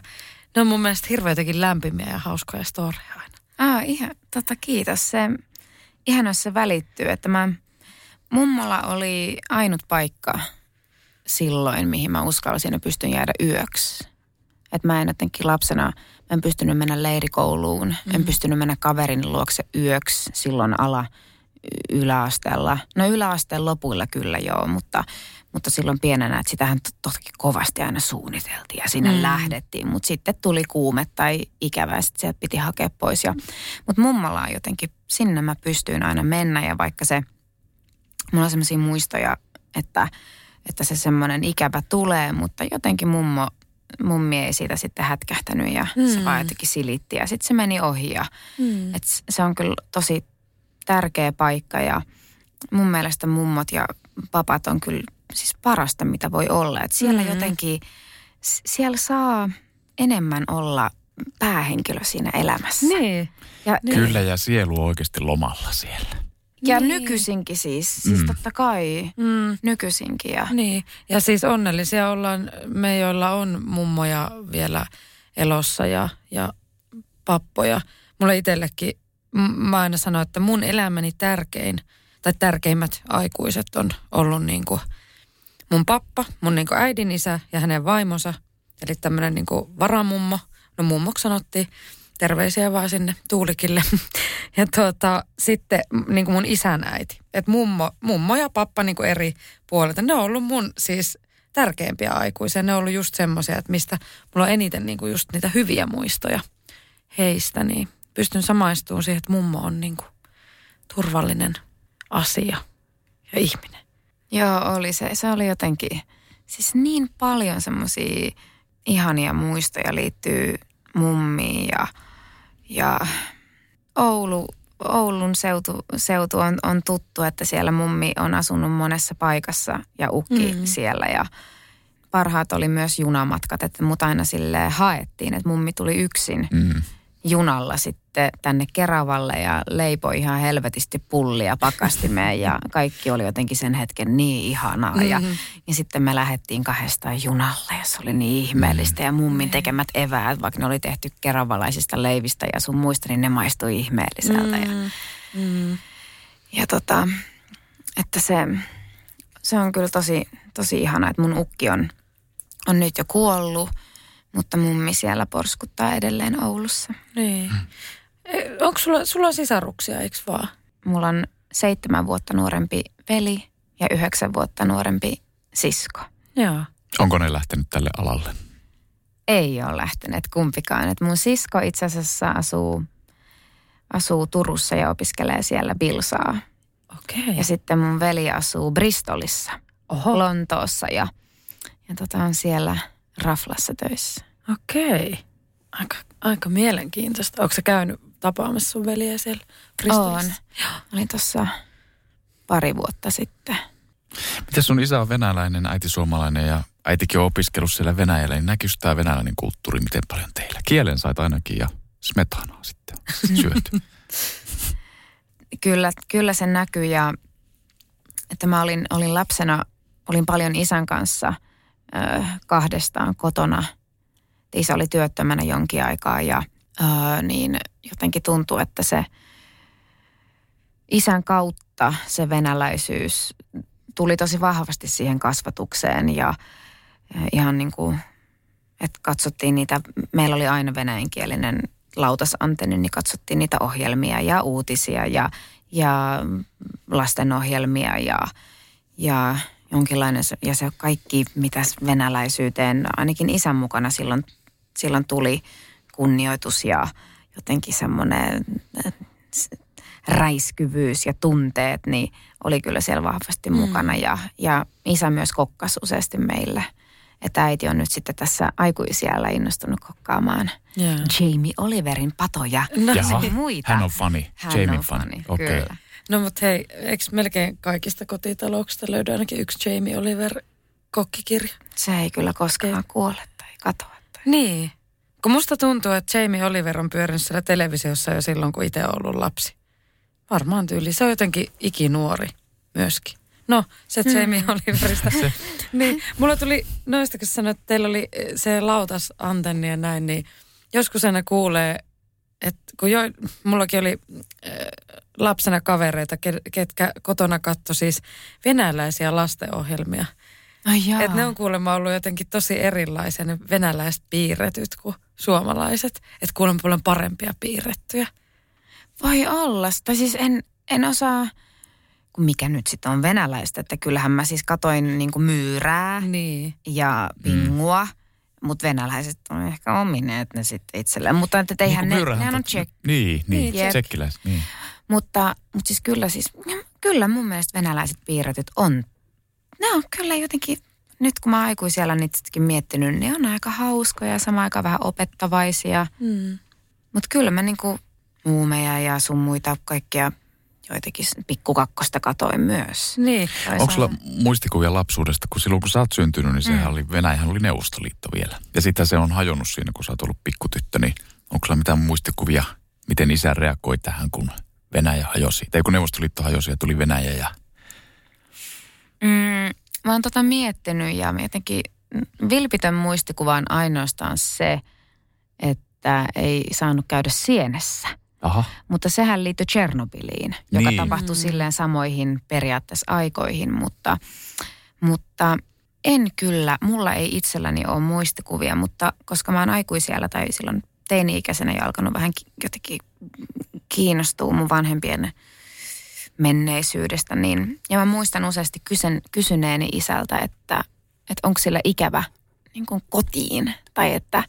ne on mun mielestä hirveätäkin lämpimiä ja hauskoja storia aina. Ah, ihan, tota, kiitos. Se, ihan se välittyy, että mä, mummolla oli ainut paikka silloin, mihin mä uskalsin ja pystyn jäädä yöksi. Että mä en jotenkin lapsena, mä en pystynyt mennä leirikouluun, mm-hmm. en pystynyt mennä kaverin luokse yöksi silloin ala yläasteella. No yläasteen lopuilla kyllä joo, mutta, mutta silloin pienenä, että sitähän toki kovasti aina suunniteltiin ja sinne mm. lähdettiin. Mutta sitten tuli kuume tai ikävä ja sitten sieltä piti hakea pois. Ja, mutta mummalla on jotenkin, sinne mä pystyin aina mennä ja vaikka se, mulla on sellaisia muistoja, että, että se semmoinen ikävä tulee, mutta jotenkin mummo mummi ei siitä sitten hätkähtänyt ja mm. se vaan jotenkin silitti ja sitten se meni ohi. Ja, mm. et se on kyllä tosi tärkeä paikka ja mun mielestä mummot ja papat on kyllä siis parasta, mitä voi olla. Et siellä mm. jotenkin, siellä saa enemmän olla päähenkilö siinä elämässä. Niin. Ja, niin. Kyllä, ja sielu on oikeasti lomalla siellä. Ja niin. nykyisinkin siis, siis mm. totta kai mm. nykyisinkin. Ja. Niin, ja siis onnellisia ollaan me, joilla on mummoja vielä elossa ja, ja pappoja. Mulle itsellekin, mä aina sanon, että mun elämäni tärkein, tai tärkeimmät aikuiset on ollut niin kuin mun pappa, mun niin kuin äidin isä ja hänen vaimonsa, eli tämmöinen niin kuin varamummo. No mummoksi sanottiin terveisiä vaan sinne Tuulikille. Ja tuota, sitten niin kuin mun isän äiti. Että mummo, mummo ja pappa niin kuin eri puolilta. Ne on ollut mun siis tärkeimpiä aikuisia. Ne on ollut just semmoisia, että mistä mulla on eniten niin kuin just niitä hyviä muistoja heistä. Niin pystyn samaistumaan siihen, että mummo on niin kuin turvallinen asia ja ihminen. Joo, oli se. Se oli jotenkin, siis niin paljon semmoisia ihania muistoja liittyy mummiin ja – ja Oulu, Oulun seutu, seutu on, on tuttu, että siellä mummi on asunut monessa paikassa ja ukki mm. siellä ja parhaat oli myös junamatkat, että mut aina sille haettiin, että mummi tuli yksin. Mm junalla sitten tänne Keravalle ja leipoi ihan helvetisti pullia pakastimeen ja kaikki oli jotenkin sen hetken niin ihanaa. Mm-hmm. Ja, ja sitten me lähdettiin kahdestaan junalle ja se oli niin ihmeellistä ja mummin tekemät eväät, vaikka ne oli tehty keravalaisista leivistä ja sun muista, niin ne maistui ihmeelliseltä. Mm-hmm. Ja, mm. ja tota, että se, se on kyllä tosi, tosi ihanaa, että mun ukki on, on nyt jo kuollut – mutta mummi siellä porskuttaa edelleen Oulussa. Niin. E, Onko sulla, sulla on sisaruksia, eikö vaan? Mulla on seitsemän vuotta nuorempi veli ja yhdeksän vuotta nuorempi sisko. Joo. Onko ne lähtenyt tälle alalle? Ei ole lähtenyt kumpikaan. Et mun sisko itse asiassa asuu, asuu Turussa ja opiskelee siellä Bilsaa. Okay. Ja sitten mun veli asuu Bristolissa, Oho. Lontoossa ja, ja tota on siellä – raflassa töissä. Okei. Aika, aika mielenkiintoista. Onko se käynyt tapaamassa sun veljeä siellä On. Olin tuossa pari vuotta sitten. Miten sun isä on venäläinen, äiti suomalainen ja äitikin on opiskellut siellä Venäjällä, niin näkyykö tämä venäläinen kulttuuri miten paljon teillä? Kielen sait ainakin ja smetanaa sitten syöty. kyllä, kyllä se näkyy ja että mä olin, olin lapsena, olin paljon isän kanssa ö, kahdestaan kotona. Isä oli työttömänä jonkin aikaa ja ö, niin jotenkin tuntuu, että se isän kautta se venäläisyys tuli tosi vahvasti siihen kasvatukseen ja ihan niin kuin, että katsottiin niitä, meillä oli aina venäjänkielinen lautasantenni, niin katsottiin niitä ohjelmia ja uutisia ja, ja lastenohjelmia ja, ja jonkinlainen, ja se kaikki, mitä venäläisyyteen, ainakin isän mukana silloin, silloin tuli kunnioitus ja jotenkin semmoinen räiskyvyys ja tunteet, niin oli kyllä siellä vahvasti mm. mukana. Ja, ja isä myös kokkasi useasti meille. Että äiti on nyt sitten tässä aikuisiellä innostunut kokkaamaan yeah. Jamie Oliverin patoja no. ja muita. Hän on fani, Hän Jamie on fani, okay. kyllä. No mutta hei, eikö melkein kaikista kotitalouksista löydy ainakin yksi Jamie Oliver kokkikirja? Se ei kyllä koskaan kuole tai katoa. Tai... Niin. Kun musta tuntuu, että Jamie Oliver on pyörinyt siellä televisiossa jo silloin, kun itse on ollut lapsi. Varmaan tyyli. Se on jotenkin ikinuori myöskin. No, se Jamie mm. Oliverista. niin, mulla tuli, noista kun sanoit, että teillä oli eh, se lautas antenni ja näin, niin joskus aina kuulee, että kun jo, mullakin oli äh, lapsena kavereita, ketkä kotona katto siis venäläisiä lastenohjelmia. Ai Et ne on kuulemma ollut jotenkin tosi erilaisia ne venäläiset piirretyt kuin suomalaiset. Että kuulemma paljon parempia piirrettyjä. Voi olla. Tai siis en, en osaa, kun mikä nyt sitten on venäläistä, että kyllähän mä siis katoin niinku myyrää niin. ja pingua. Mm. Mutta venäläiset on ehkä omineet ne sitten itselleen. Mutta että eihän niin ne, ne on tsek. Niin, niin, niin tsekkiläiset, niin. Mutta, mutta siis kyllä siis, kyllä mun mielestä venäläiset piirretyt on, ne on kyllä jotenkin, nyt kun mä aikuisiellä niitäkin miettinyt, niin on aika hauskoja ja sama aika vähän opettavaisia. Mm. Mutta kyllä mä niinku muumeja ja sun muita kaikkia joitakin pikkukakkosta katoin myös. Niin. Onko sulla muistikuvia lapsuudesta, kun silloin kun sä oot syntynyt, niin sehän mm. oli, Venäjähän oli Neuvostoliitto vielä. Ja sitten se on hajonnut siinä, kun sä oot ollut pikkutyttö, niin onko sulla mitään muistikuvia, miten isä reagoi tähän, kun Venäjä hajosi? Tai kun Neuvostoliitto hajosi ja tuli Venäjä ja... Mm, mä oon tota miettinyt ja jotenkin vilpitön muistikuva on ainoastaan se, että ei saanut käydä sienessä – Aha. Mutta sehän liittyi Tchernobyliin, joka niin. tapahtui mm. silleen samoihin periaatteessa aikoihin, mutta, mutta en kyllä, mulla ei itselläni ole muistikuvia, mutta koska mä oon aikuisiellä tai silloin teini-ikäisenä jo alkanut vähän jotenkin kiinnostua mun vanhempien menneisyydestä, niin, ja mä muistan useasti kysyn, kysyneeni isältä, että, että onko sillä ikävä niin kuin kotiin, tai että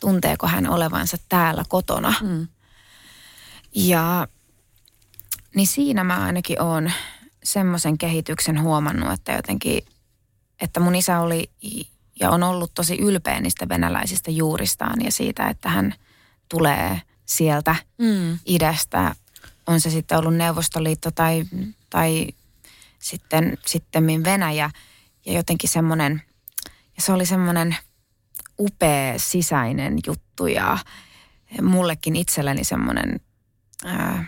tunteeko hän olevansa täällä kotona. Mm. Ja niin siinä mä ainakin oon semmoisen kehityksen huomannut, että jotenkin, että mun isä oli ja on ollut tosi ylpeä niistä venäläisistä juuristaan ja siitä, että hän tulee sieltä mm. idästä. On se sitten ollut Neuvostoliitto tai, tai sitten, sitten Venäjä ja jotenkin semmoinen, ja se oli semmoinen upea sisäinen juttu ja mullekin itselleni semmoinen ää,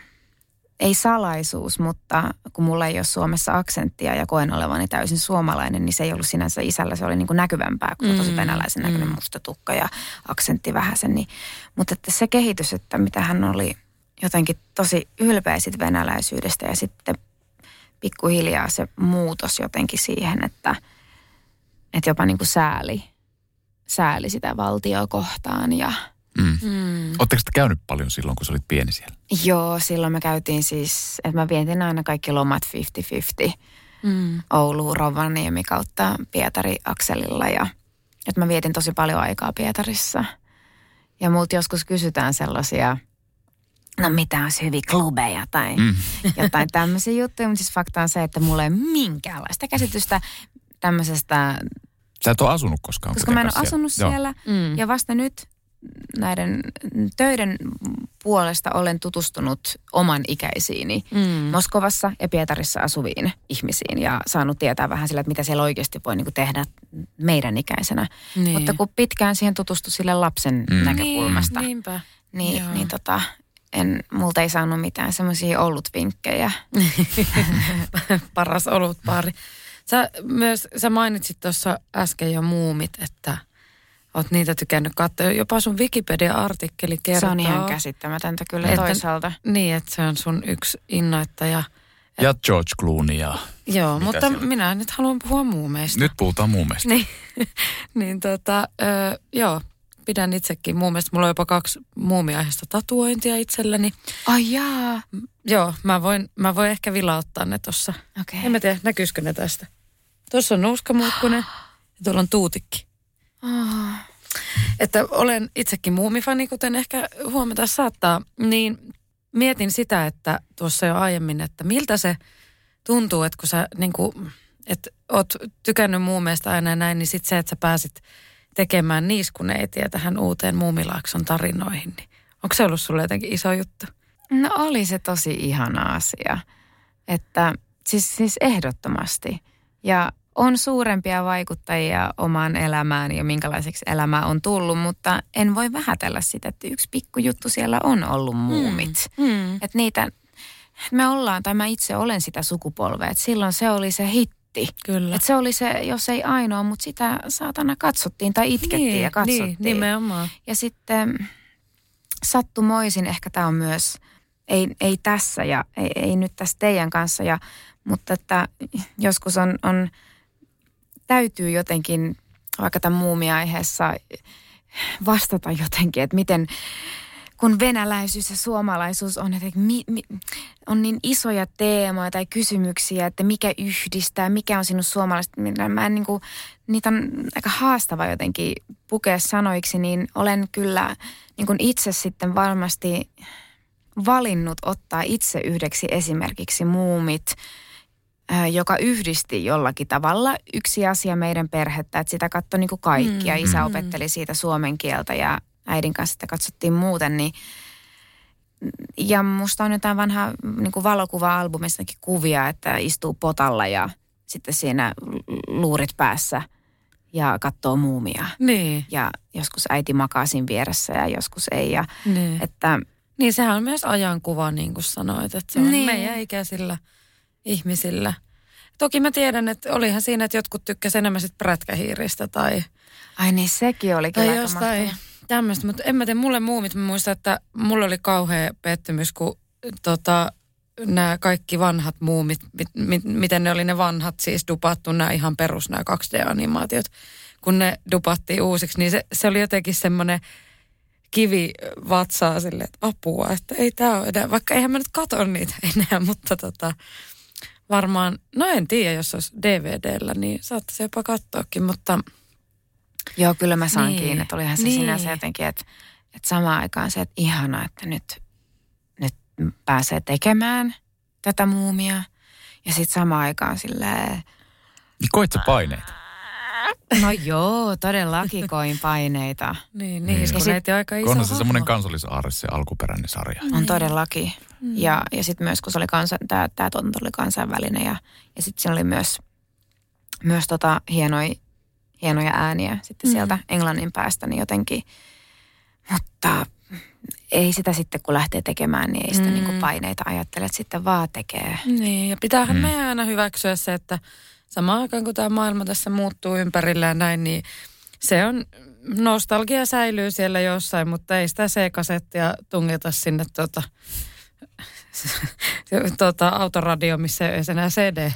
ei salaisuus, mutta kun mulla ei ole Suomessa aksenttia ja koen olevani täysin suomalainen, niin se ei ollut sinänsä isällä, se oli niin kuin näkyvämpää, kun mm, tosi venäläisen näköinen mm. musta tukka ja aksentti vähäsen. Niin, mutta että se kehitys, että mitä hän oli jotenkin tosi ylpeä sit venäläisyydestä ja sitten pikkuhiljaa se muutos jotenkin siihen, että, että jopa niin kuin sääli, sääli sitä valtioa kohtaan ja – Mm. Mm. Oletteko te käynyt paljon silloin, kun sä olit pieni siellä? Joo, silloin me käytiin siis, että mä vietin aina kaikki lomat 50-50. Mm. Oulu, Rovaniemi kautta Pietari Akselilla ja että mä vietin tosi paljon aikaa Pietarissa. Ja multa joskus kysytään sellaisia, no mitä on hyviä klubeja tai mm. jotain tämmöisiä juttuja. Mutta siis fakta on se, että mulla ei minkäänlaista käsitystä tämmöisestä. Sä et ole asunut koskaan Koska mä en ole asunut siellä. siellä mm. Ja vasta nyt näiden töiden puolesta olen tutustunut oman ikäisiini Mm. Moskovassa ja Pietarissa asuviin ihmisiin ja saanut tietää vähän sillä, että mitä siellä oikeasti voi niin kuin tehdä meidän ikäisenä. Niin. Mutta kun pitkään siihen tutustui sille lapsen Mm. näkökulmasta, Niin, niinpä. niin, Joo. niin tota, en, multa ei saanut mitään semmoisia ollut vinkkejä. Paras olutpaari. Sä myös, sä mainitsit tuossa äsken jo muumit, että oot niitä tykännyt katsoa. Jopa sun Wikipedia-artikkeli kertoo. Se on ihan käsittämätöntä kyllä Että- toisaalta. Niin, että se on sun yksi innoittaja. Ja George Clooney ja... Joo, Mitä mutta siellä minä nyt haluan puhua muumeista. Nyt puhutaan muumeista. Niin, niin tota, ö, joo, pidän itsekin muumeista. Mulla on jopa kaksi muumiaiheista tatuointia itselläni. Ai jaa. Joo, mä voin, mä voin ehkä vilauttaa ne tossa. Okei. En mä tiedä, näkyisikö ne tästä. Tuossa on nuuskamuukkunen ja tuolla on tuutikki. Oh. Että olen itsekin muumifani, kuten ehkä huomata saattaa, niin mietin sitä, että tuossa jo aiemmin, että miltä se tuntuu, että kun sä niin kuin, että oot tykännyt muumeista aina ja näin, niin sitten se, että sä pääsit tekemään niiskuneitiä tähän uuteen Muumilaakson tarinoihin, niin onko se ollut sulle jotenkin iso juttu? No oli se tosi ihana asia. Että siis, siis ehdottomasti. Ja on suurempia vaikuttajia omaan elämään ja minkälaiseksi elämä on tullut, mutta en voi vähätellä sitä, että yksi pikkujuttu siellä on ollut muumit. Mm. Että niitä, me ollaan, tai mä itse olen sitä sukupolvea, että silloin se oli se hitti. Kyllä. Että se oli se, jos ei ainoa, mutta sitä saatana katsottiin tai itkettiin niin, ja katsottiin. Niin, nimenomaan. Ja sitten sattumoisin, ehkä tämä on myös, ei, ei tässä ja ei, ei nyt tässä teidän kanssa, ja, mutta että joskus on, on, täytyy jotenkin vaikka tämän muumiaiheessa vastata jotenkin, että miten, kun venäläisyys ja suomalaisuus on, että mi, mi, on niin isoja teemoja tai kysymyksiä, että mikä yhdistää, mikä on sinun suomalaista. Minä- Mä en niin kuin, niitä on aika haastava jotenkin pukea sanoiksi, niin olen kyllä niin kuin itse sitten varmasti valinnut ottaa itse yhdeksi esimerkiksi muumit, joka yhdisti jollakin tavalla yksi asia meidän perhettä, että sitä katsoi niin kuin kaikki ja isä opetteli siitä suomen kieltä ja äidin kanssa sitä katsottiin muuten, niin ja musta on jotain vanhaa niin kuin valokuva-albumistakin kuvia, että istuu potalla ja sitten siinä luurit päässä ja katsoo muumia. Niin, Ja joskus äiti makaa siinä vieressä ja joskus ei. Ja, niin. että Niin sehän on myös ajankuva, niin kuin sanoit, että se on Niin. niin. meidän ikäisillä ihmisillä. Toki mä tiedän, että olihan siinä, että jotkut tykkäsivät enemmän sit prätkähiiristä tai, ai niin sekin oli kyllä tai jostain tämmöistä. Mutta en mä tiedä, mulle muumit, mä muistan, että mulla oli kauhea pettymys, kun tota, nämä kaikki vanhat muumit, mit, mit, miten ne oli ne vanhat, siis dupattu nämä ihan perus nämä 2D-animaatiot, kun ne dupattiin uusiksi, niin se, se oli jotenkin semmoinen kivi vatsaa sille, että apua, että ei tämä ole enää, vaikka eihän mä nyt katso niitä enää, mutta tota, varmaan, no en tiedä, jos olisi DVDllä, niin saattaisi jopa katsoakin, mutta Joo, kyllä mä saan Niin. kiinni, että olihan se Niin. sinänsä jotenkin, että, että samaan aikaan se, että ihana, että nyt, nyt pääsee tekemään tätä muumia. Ja sitten samaan aikaan silleen, Niin koit sä paineita? No joo, todellakin koin paineita. niin, Niin. niin, niin on aika iso Onhan se semmoinen kansallisaarre, se alkuperäinen sarja. On todellakin. Ja, ja sitten myös, kun se oli kansa, tämä, tämä tuotanto oli kansainvälinen ja, ja sitten siinä oli myös, myös tota hienoja, hienoja ääniä sitten Mm. sieltä Englannin päästä, niin jotenkin, mutta ei sitä sitten kun lähtee tekemään, niin ei sitä Mm. niin kuin paineita ajattele, että sitten vaan tekee. Niin, ja pitäähän Mm. mm. meidän aina hyväksyä se, että samaan aikaan kun tämä maailma tässä muuttuu ympärillä ja näin, niin se on, nostalgia säilyy siellä jossain, mutta ei sitä C-kasettia tungeta sinne tuota, tuota autoradio, missä ei ole enää CD,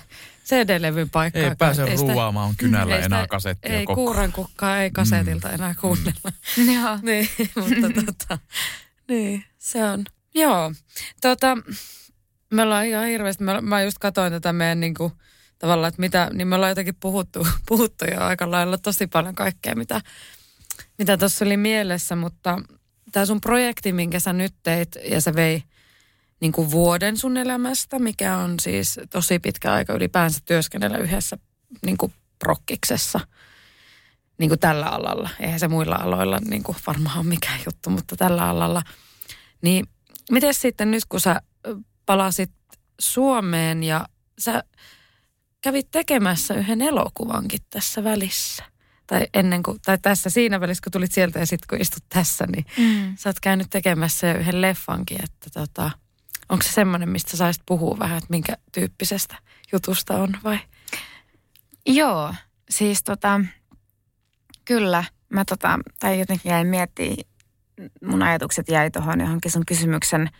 CD-levyn paikkaa. Ei pääse ruuaamaan kynällä ei sitä- enää kasettia Ei koko. kuuran kukkaa, ei kasetilta enää kuunnella. Joo. Niin, mutta tota, niin, se on. Joo, tota, me ollaan ihan hirveästi, mä, mä just katsoin tätä meidän niinku, tavallaan, että mitä, niin me ollaan jotenkin puhuttu, puhuttu jo aika lailla tosi paljon kaikkea, mitä mitä oli mielessä, mutta tämä sun projekti, minkä sä nyt teit, ja se vei niin kuin vuoden sun elämästä, mikä on siis tosi pitkä aika ylipäänsä työskennellä yhdessä niin kuin prokkiksessa. niin kuin tällä alalla. Eihän se muilla aloilla niin kuin varmaan ole mikään juttu, mutta tällä alalla. Niin miten sitten nyt, kun sä palasit Suomeen ja sä kävit tekemässä yhden elokuvankin tässä välissä. Tai ennen kuin, tai tässä siinä välissä, kun tulit sieltä ja sitten kun istut tässä, niin mm. sä oot käynyt tekemässä jo yhden leffankin, että tota, onko se semmoinen, mistä saisit puhua vähän, että minkä tyyppisestä jutusta on vai? Joo, siis tota, kyllä. Mä tota, tai jotenkin jäin miettimään, mun ajatukset jäi tuohon johonkin sun kysymyksen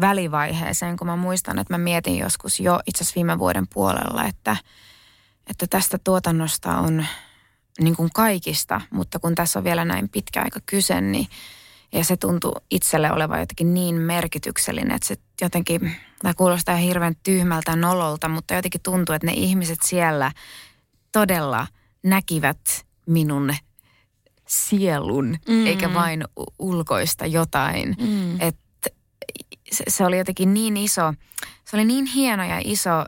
välivaiheeseen, kun mä muistan, että mä mietin joskus jo itse asiassa viime vuoden puolella, että, että tästä tuotannosta on niin kuin kaikista, mutta kun tässä on vielä näin pitkä aika kyse, niin ja se tuntuu itselle olevan jotenkin niin merkityksellinen, että se jotenkin, tämä kuulostaa hirveän tyhmältä nololta, mutta jotenkin tuntuu, että ne ihmiset siellä todella näkivät minun sielun, mm. eikä vain ulkoista jotain. Mm. Että se, se oli jotenkin niin iso, se oli niin hieno ja iso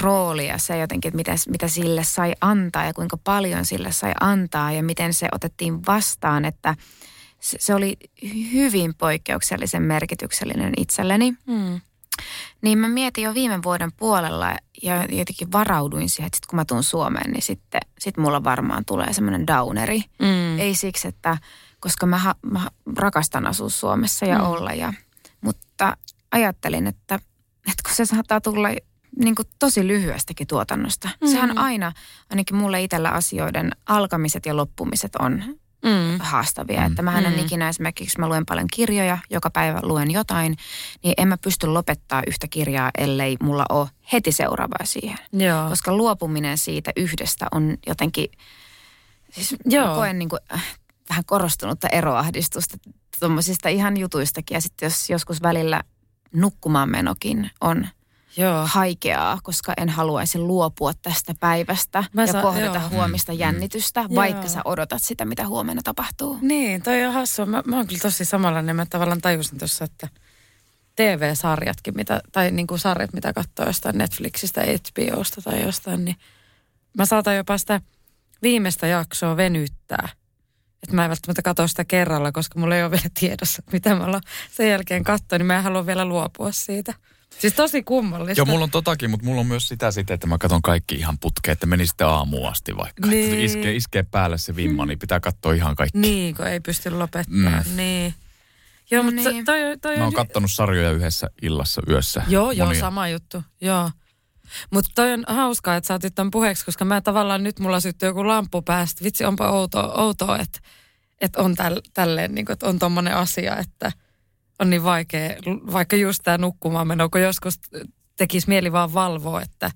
rooli ja se jotenkin, että mitä, mitä sille sai antaa ja kuinka paljon sille sai antaa ja miten se otettiin vastaan, että se, se oli hyvin poikkeuksellisen merkityksellinen itselleni. Mm. Niin mä mietin jo viime vuoden puolella ja jotenkin varauduin siihen, että sit kun mä tuun Suomeen, niin sitten sit mulla varmaan tulee semmoinen downeri. Mm. Ei siksi, että koska mä, mä rakastan asua Suomessa ja mm. olla, ja, mutta ajattelin, että, että kun se saattaa tulla niin kuin tosi lyhyestäkin tuotannosta. Mm. Sehän aina, ainakin mulle itsellä asioiden alkamiset ja loppumiset on mm. haastavia. Mm. Että mä en mm. ikinä esimerkiksi, mä luen paljon kirjoja, joka päivä luen jotain, niin en mä pysty lopettaa yhtä kirjaa, ellei mulla ole heti seuraavaa siihen. Joo. Koska luopuminen siitä yhdestä on jotenkin, siis Joo. koen niin kuin, äh, vähän korostunutta eroahdistusta tuommoisista ihan jutuistakin. Ja sitten jos joskus välillä nukkumaan menokin on Joo. haikeaa, koska en haluaisi luopua tästä päivästä Mä ja sa- kohdata joo. huomista mm. jännitystä, mm. vaikka sä odotat sitä, mitä huomenna tapahtuu. Niin, toi on hassua. Mä, mä oon kyllä tosi samanlainen. Mä tavallaan tajusin tuossa, että TV-sarjatkin, mitä, tai niin kuin sarjat, mitä katsoo jostain Netflixistä, HBOsta tai jostain, niin mä saatan jopa sitä viimeistä jaksoa venyttää. Että mä en välttämättä katso sitä kerralla, koska mulla ei ole vielä tiedossa, mitä mä ollaan sen jälkeen katsoa, niin mä en halua vielä luopua siitä. Siis tosi kummallista. Joo, mulla on totakin, mutta mulla on myös sitä sitten, että mä katson kaikki ihan putkeen, että meni sitten aamuun asti vaikka. Niin. Että iskee, iskee päälle se vimma, niin pitää katsoa ihan kaikki. Niin, kun ei pysty lopettamaan. Mm. Niin. Joo, no mutta niin. toi, toi Mä oon kattonut sarjoja yhdessä illassa yössä. Joo, joo, monia. sama juttu. Joo. Mutta toi on hauskaa, että sä otit tämän puheeksi, koska mä tavallaan nyt mulla syttyy joku lamppu päästä. Vitsi, onpa outoa, outoa että, että on täl, tälleen, niin kuin, että on tommonen asia, että – on niin vaikea, vaikka just tämä nukkumaan meno, kun joskus tekisi mieli vaan valvoa, että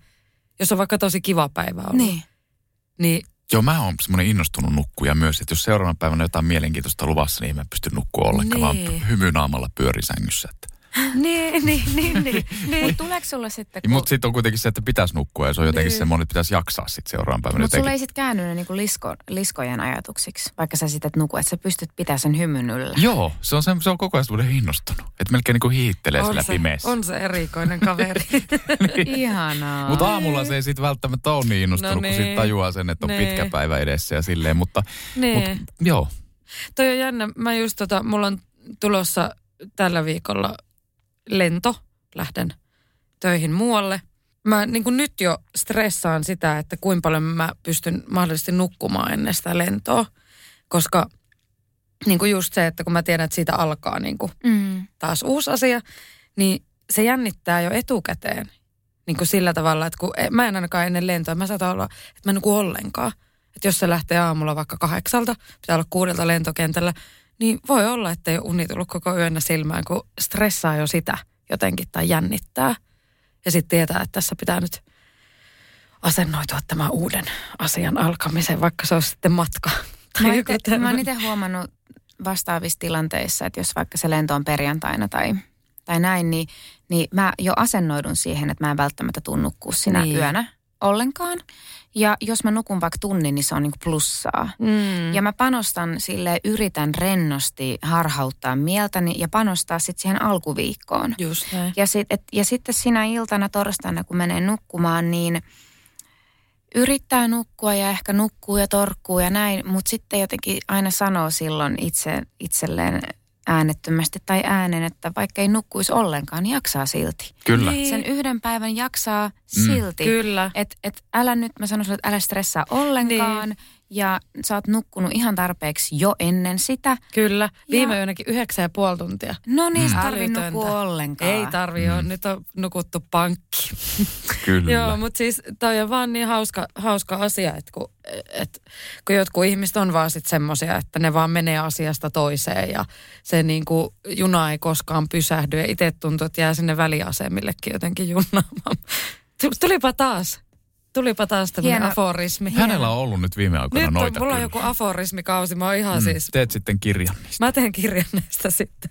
jos on vaikka tosi kiva päivä ollut. Niin. Niin Joo, mä oon semmoinen innostunut nukkuja myös, että jos seuraavana päivänä jotain mielenkiintoista luvassa, niin mä pystyn nukkua ollenkaan, niin. vaan hymynaamalla pyörisängyssä. Että niin, niin, niin, niin. niin. Mutta tuleeko sulla sitten... Kun... Mutta sitten on kuitenkin se, että pitäisi nukkua ja se on jotenkin niin. semmoinen, että pitäisi jaksaa sitten seuraavan päivän Mutta sulla ei sitten käänny ne niinku lisko, liskojen ajatuksiksi, vaikka sä sitten nuku, että sä pystyt pitämään sen hymyn yllä. Joo, se on, se, se on koko ajan semmoinen innostunut. Että melkein niinku hiittelee on sillä se, pimeässä. On se erikoinen kaveri. niin. Ihanaa. Mutta aamulla se ei sitten välttämättä ole niin innostunut, no niin. kun sitten tajuaa sen, että on niin. pitkä päivä edessä ja silleen. Mutta, niin. mutta joo. Toi on jännä. Mä just tota, mulla on tulossa tällä viikolla lento, lähden töihin muualle. Mä niin kuin nyt jo stressaan sitä, että kuinka paljon mä pystyn mahdollisesti nukkumaan ennen sitä lentoa, koska niin kuin just se, että kun mä tiedän, että siitä alkaa niin kuin mm. taas uusi asia, niin se jännittää jo etukäteen niin kuin sillä tavalla, että kun e, mä en ainakaan ennen lentoa, mä saatan olla, että mä en nuku ollenkaan. Että jos se lähtee aamulla vaikka kahdeksalta, pitää olla kuudelta lentokentällä, niin voi olla, että ei ole uni tullut koko yönä silmään, kun stressaa jo sitä jotenkin tai jännittää. Ja sitten tietää, että tässä pitää nyt asennoitua tämän uuden asian alkamiseen, vaikka se olisi sitten matka. Mä, ite, mä oon itse huomannut vastaavissa tilanteissa, että jos vaikka se lento on perjantaina tai, tai näin, niin, niin mä jo asennoidun siihen, että mä en välttämättä tunnukkuu sinä niin. yönä ollenkaan. Ja jos mä nukun vaikka tunnin, niin se on niin plussaa. Mm. Ja mä panostan sille, yritän rennosti harhauttaa mieltäni ja panostaa sitten siihen alkuviikkoon. Just näin. Ja, sit, et, ja sitten sinä iltana torstaina, kun menee nukkumaan, niin yrittää nukkua ja ehkä nukkuu ja torkkuu ja näin, mutta sitten jotenkin aina sanoo silloin itse, itselleen äänettömästi tai äänen, että vaikka ei nukkuisi ollenkaan, niin jaksaa silti. Kyllä. Niin. Sen yhden päivän jaksaa silti. Kyllä. Et, et älä nyt, mä sanoisin, että älä stressaa ollenkaan. Niin. Ja sä oot nukkunut ihan tarpeeksi jo ennen sitä. Kyllä. Viime Ja- yönäkin yhdeksän ja puoli tuntia. No niin, mm. tarvii nukkua ollenkaan. Ei tarvi mm. nyt on nukuttu pankki. Kyllä. Joo, mutta siis toi on vaan niin hauska, hauska asia, että kun, et, kun jotkut ihmiset on vaan sitten semmoisia, että ne vaan menee asiasta toiseen ja se niin kuin juna ei koskaan pysähdy ja itse tuntuu, että jää sinne väliasemillekin jotenkin junnaamaan. Tu- Tulipa taas. Tulipa taas tämmöinen Hieno. aforismi. Hänellä on ollut nyt viime aikoina Nyt on, noita mulla on kyllä. joku aforismikausi, mä oon ihan mm. siis... Teet sitten kirjan niistä. Mä teen kirjan näistä sitten.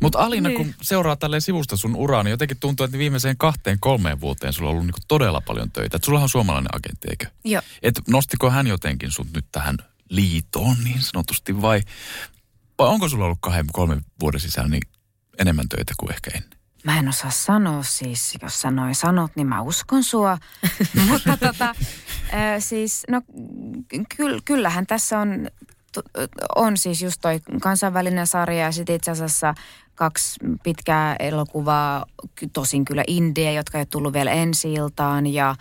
Mutta Alina, Niin. kun seuraa tälleen sivusta sun uraa, niin jotenkin tuntuu, että viimeiseen kahteen kolmeen vuoteen sulla on ollut niinku todella paljon töitä. Et sulla on suomalainen agentti, eikö? Joo. Et nostiko hän jotenkin sut nyt tähän liitoon niin sanotusti vai, vai onko sulla ollut kahden, kolmen vuoden sisällä niin enemmän töitä kuin ehkä ennen? Mä en osaa sanoa siis, jos sä noin sanot, niin mä uskon sua. Mutta tota, ää, siis, no ky- kyllähän tässä on, on siis just toi kansainvälinen sarja ja sitten itse asiassa kaksi pitkää elokuvaa, tosin kyllä indie, jotka ei ole tullut vielä ensi iltaan ja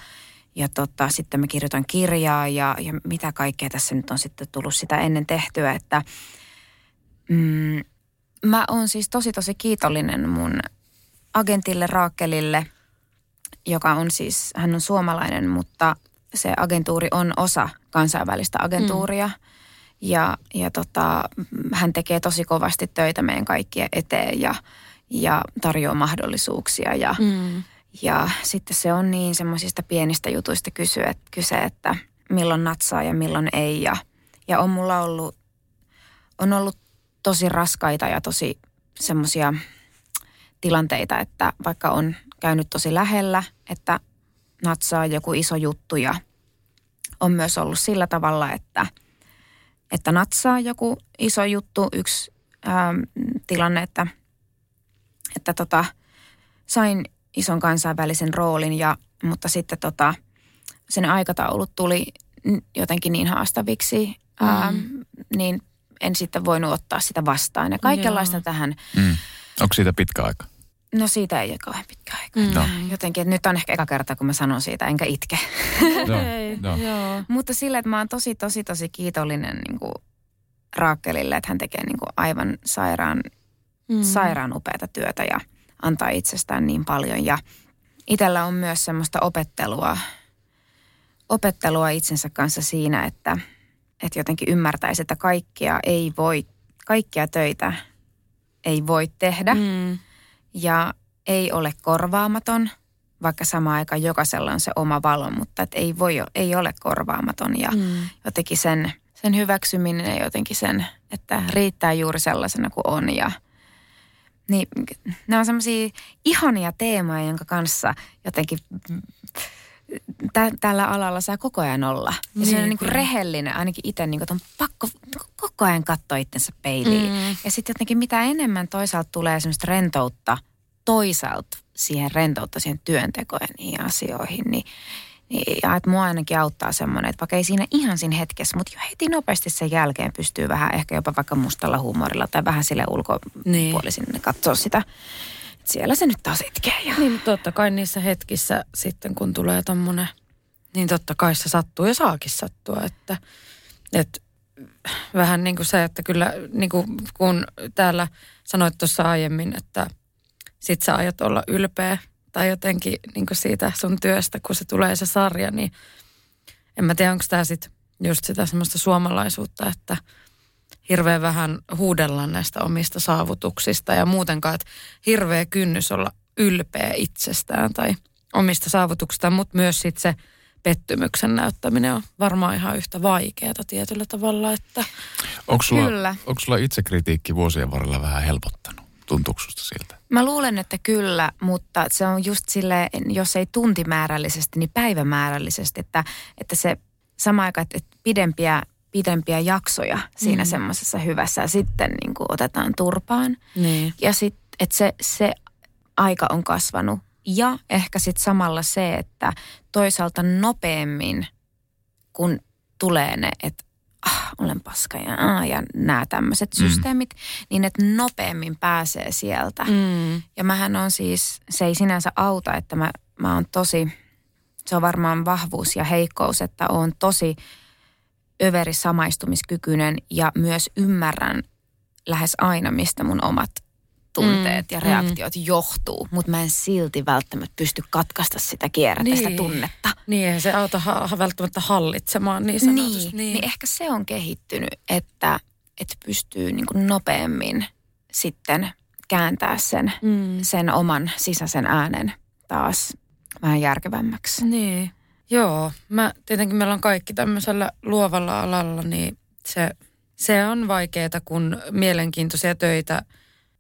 ja tota, sitten mä kirjoitan kirjaa ja, ja mitä kaikkea tässä nyt on sitten tullut sitä ennen tehtyä, että mm, mä oon siis tosi tosi kiitollinen mun agentille Raakelille, joka on siis, hän on suomalainen, mutta se agentuuri on osa kansainvälistä agentuuria. Mm. Ja, ja tota, hän tekee tosi kovasti töitä meidän kaikkien eteen ja, ja tarjoaa mahdollisuuksia. Ja, Mm. ja sitten se on niin semmoisista pienistä jutuista kysyä, kyse, että milloin natsaa ja milloin ei. Ja, ja on mulla ollut, on ollut tosi raskaita ja tosi semmoisia tilanteita, että vaikka on käynyt tosi lähellä, että natsaa joku iso juttu ja on myös ollut sillä tavalla, että, että natsaa joku iso juttu. Yksi ähm, tilanne, että, että tota, sain ison kansainvälisen roolin, ja, mutta sitten tota, sen aikataulut tuli jotenkin niin haastaviksi, ähm, niin en sitten voinut ottaa sitä vastaan. Ja kaikenlaista Joo. tähän Mm. Onko siitä pitkä aika? No siitä ei ole kauhean pitkä aika. Mm. No. Jotenkin, että nyt on ehkä eka kerta, kun mä sanon siitä, enkä itke. Joo. joo. Mutta sillä, että mä oon tosi, tosi, tosi kiitollinen niin kuin Raakkelille, että hän tekee niin kuin aivan sairaan, mm. sairaan upeata työtä ja antaa itsestään niin paljon. Ja itsellä on myös semmoista opettelua, opettelua itsensä kanssa siinä, että, että jotenkin ymmärtäisi, että kaikkia ei voi, kaikkia töitä ei voi tehdä. Mm. ja ei ole korvaamaton, vaikka samaan aikaan jokaisella on se oma valo, mutta et ei, voi, ei ole korvaamaton ja Mm. jotenkin sen, sen hyväksyminen ja jotenkin sen, että riittää juuri sellaisena kuin on ja niin, ne on semmoisia ihania teemoja, jonka kanssa jotenkin tä, tällä alalla saa koko ajan olla. Ja Niin, se on niin kuin kyllä. rehellinen, ainakin itse niin kuin, on pakko koko ajan katsoa itsensä peiliin. Mm. Ja sitten jotenkin mitä enemmän toisaalta tulee semmoista rentoutta toisaalta siihen rentoutta siihen työntekoon ja niihin asioihin, niin, niin ja että mua ainakin auttaa semmoinen, että vaikka ei siinä ihan siinä hetkessä, mutta jo heti nopeasti sen jälkeen pystyy vähän ehkä jopa vaikka mustalla huumorilla tai vähän sille ulkopuolisin niin. katsoa sitä. Että Siellä se nyt taas itkee. Ja... Niin, mutta totta kai niissä hetkissä sitten, kun tulee tommonen, niin totta kai se sattuu ja saakin sattua, että, että vähän niin kuin se, että kyllä niin kuin kun täällä sanoit tuossa aiemmin, että sit sä aiot olla ylpeä tai jotenkin niin kuin siitä sun työstä, kun se tulee se sarja, niin en mä tiedä, onko tämä sitten just sitä semmoista suomalaisuutta, että hirveän vähän huudellaan näistä omista saavutuksista ja muutenkaan, että hirveä kynnys olla ylpeä itsestään tai omista saavutuksistaan, mutta myös sitten se pettymyksen näyttäminen on varmaan ihan yhtä vaikeaa tietyllä tavalla, että Onko sulla, Kyllä. onko sulla itsekritiikki vuosien varrella vähän helpottanut? Tuntuuko siltä? Mä luulen, että kyllä, mutta se on just sille, jos ei tuntimäärällisesti, niin päivämäärällisesti, että, että se sama aika, että pidempiä, pidempiä jaksoja siinä mm. semmoisessa hyvässä ja sitten niin kuin otetaan turpaan. niin. Ja sitten, että se, se aika on kasvanut. Ja ehkä sitten samalla se, että toisaalta nopeammin kun tulee ne, että ah, olen paska ja, ah, ja nämä tämmöiset systeemit, niin että nopeammin pääsee sieltä. Mm. Ja mähän on siis, se ei sinänsä auta, että mä, mä oon tosi, se on varmaan vahvuus ja heikkous, että on tosi överi samaistumiskykyinen ja myös ymmärrän lähes aina, mistä mun omat tunteet Mm, ja reaktiot johtuu, mutta mä en silti välttämättä pysty katkaista sitä kierrettä, sitä Niin. tunnetta. Niin, eihän se auta ha- välttämättä hallitsemaan niin sanotusti. Niin, niin ehkä se on kehittynyt, että, että pystyy niin kuin nopeammin sitten kääntää sen, Mm. sen oman sisäisen äänen taas vähän järkevämmäksi. Niin. Joo, mä, tietenkin meillä on kaikki tämmöisellä luovalla alalla, niin se, se on vaikeaa, kun mielenkiintoisia töitä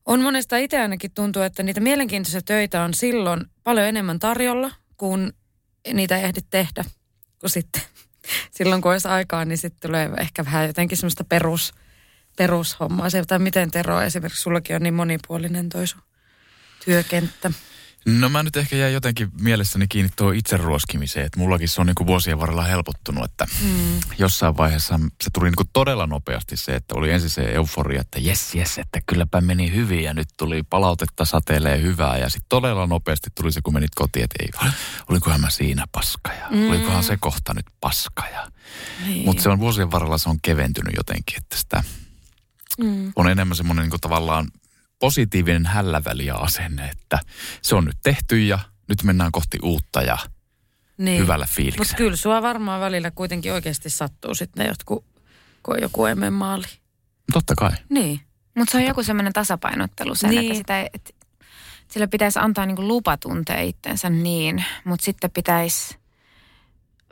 on monesta itse ainakin tuntuu, että niitä mielenkiintoisia töitä on silloin paljon enemmän tarjolla, kun niitä ei ehdi tehdä. Kun sitten silloin kun olisi aikaa, niin sitten tulee ehkä vähän jotenkin semmoista perus, perushommaa. Se, tai miten Tero esimerkiksi sullakin on niin monipuolinen toi sun työkenttä. No mä nyt ehkä jäin jotenkin mielessäni kiinni tuo itseruoskimiseen, että mullakin se on niin kuin vuosien varrella helpottunut, että mm. jossain vaiheessa se tuli niin kuin todella nopeasti se, että oli ensin se euforia, että jes jes, että kylläpä meni hyvin ja nyt tuli palautetta sateelee hyvää ja sitten todella nopeasti tuli se, kun menit kotiin, että ei, olikohan mä siinä paska ja mm. olikohan se kohta nyt paska ja Niin. mutta se on vuosien varrella se on keventynyt jotenkin, että sitä Mm. on enemmän semmoinen niin tavallaan positiivinen hälläväli ja asenne, että se on nyt tehty ja nyt mennään kohti uutta ja Niin. hyvällä Mutta fiiliksellä. kyllä sua varmaan välillä kuitenkin oikeasti sattuu sitten jotkut, kun on joku emme maali. Totta kai. Niin. Mutta se on joku semmoinen tasapainottelu sen, Niin. että, sitä, että sillä pitäisi antaa niinku lupa tuntea itsensä niin, mutta sitten pitäisi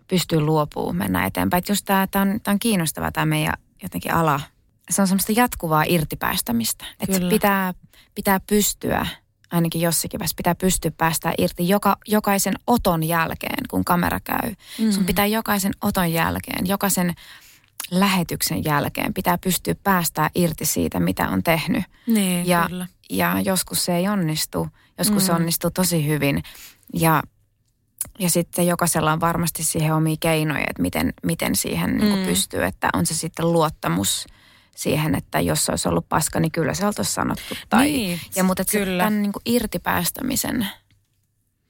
pystyä luopumaan, mennä eteenpäin. Et just tämä on, tää on kiinnostava tämä meidän jotenkin ala. Se on semmoista jatkuvaa irtipäästämistä. Että pitää, pitää pystyä, ainakin jossakin vaiheessa, pitää pystyä päästä irti joka, jokaisen oton jälkeen, kun kamera käy. Mm. Sun pitää jokaisen oton jälkeen, jokaisen lähetyksen jälkeen pitää pystyä päästää irti siitä, mitä on tehnyt. Niin, Ja, kyllä. ja joskus se ei onnistu, joskus mm. se onnistuu tosi hyvin. Ja, ja sitten jokaisella on varmasti siihen omia keinoja, että miten, miten siihen mm. niin pystyy. Että on se sitten luottamus siihen, että jos olisi ollut paska, niin kyllä se oltaisiin sanottu. Tai, Niin, ja, mutta että se, kyllä. tämän niin kuin irtipäästämisen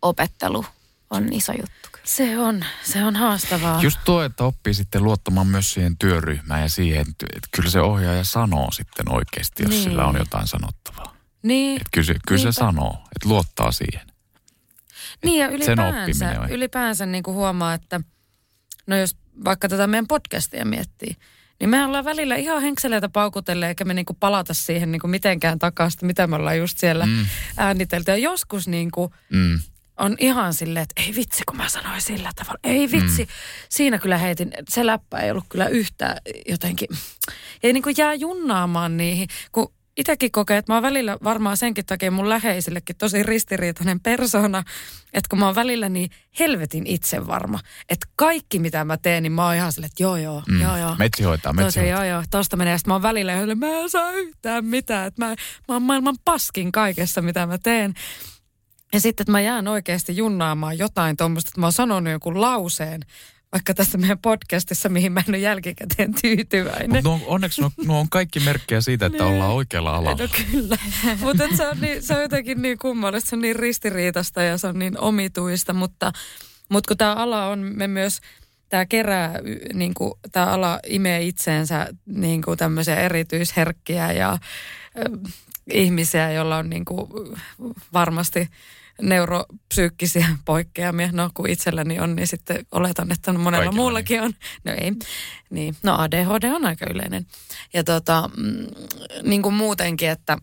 opettelu on iso juttu. kyllä. Se on, se on haastavaa. Just tuo, että oppii sitten luottamaan myös siihen työryhmään ja siihen, että kyllä se ohjaaja sanoo sitten oikeasti, jos Niin. sillä on jotain sanottavaa. Niin, Että kyllä se, kyllä se sanoo, että luottaa siihen. niin ja ylipäänsä, ylipäänsä niin kuin huomaa, että no jos vaikka tätä meidän podcastia miettii, niin me ollaan välillä ihan henkseleitä paukutelle, eikä me niin kuin palata siihen niin kuin mitenkään takaisin, mitä me ollaan just siellä mm. äänitelty. Ja joskus niin kuin Mm. on ihan silleen, että ei vitsi, kun mä sanoin sillä tavalla. Ei vitsi. Mm. Siinä kyllä heitin, se läppä ei ollut kyllä yhtään jotenkin. Ei niin kuin jää junnaamaan niihin, kun itsekin kokee, että mä oon välillä varmaan senkin takia mun läheisillekin tosi ristiriitainen persona, että kun mä oon välillä niin helvetin itsevarma, että kaikki mitä mä teen, niin mä oon ihan silleen, että joo joo, Mm. joo joo. Metsi hoitaa, metsi Tosi, hoitaa. joo joo, tosta menee. Sitten mä oon välillä silleen, mä en saa yhtään mitään, että mä, mä oon maailman paskin kaikessa mitä mä teen. Ja sitten, että mä jään oikeasti junnaamaan jotain tuommoista, että mä oon sanonut jonkun lauseen, vaikka tässä meidän podcastissa, mihin mä en ole jälkikäteen tyytyväinen. Mutta no, onneksi nuo, nuo on kaikki merkkejä siitä, että Niin. ollaan oikealla alalla. No kyllä, mutta se, on niin, se on jotenkin niin kummallista, se on niin ristiriitasta ja se on niin omituista, mutta, mutta kun tämä ala on, me myös, tämä kerää, niin kuin, tämä ala imee itseensä niin kuin tämmöisiä erityisherkkiä ja ö, ihmisiä, joilla on niin kuin, varmasti neuropsyykkisiä poikkeamia. No kun itselläni on, niin sitten oletan, että monella Kaikilla muullakin on. No ei. Niin. No ADHD on aika yleinen. Ja tota, mm, niin kuin muutenkin, että,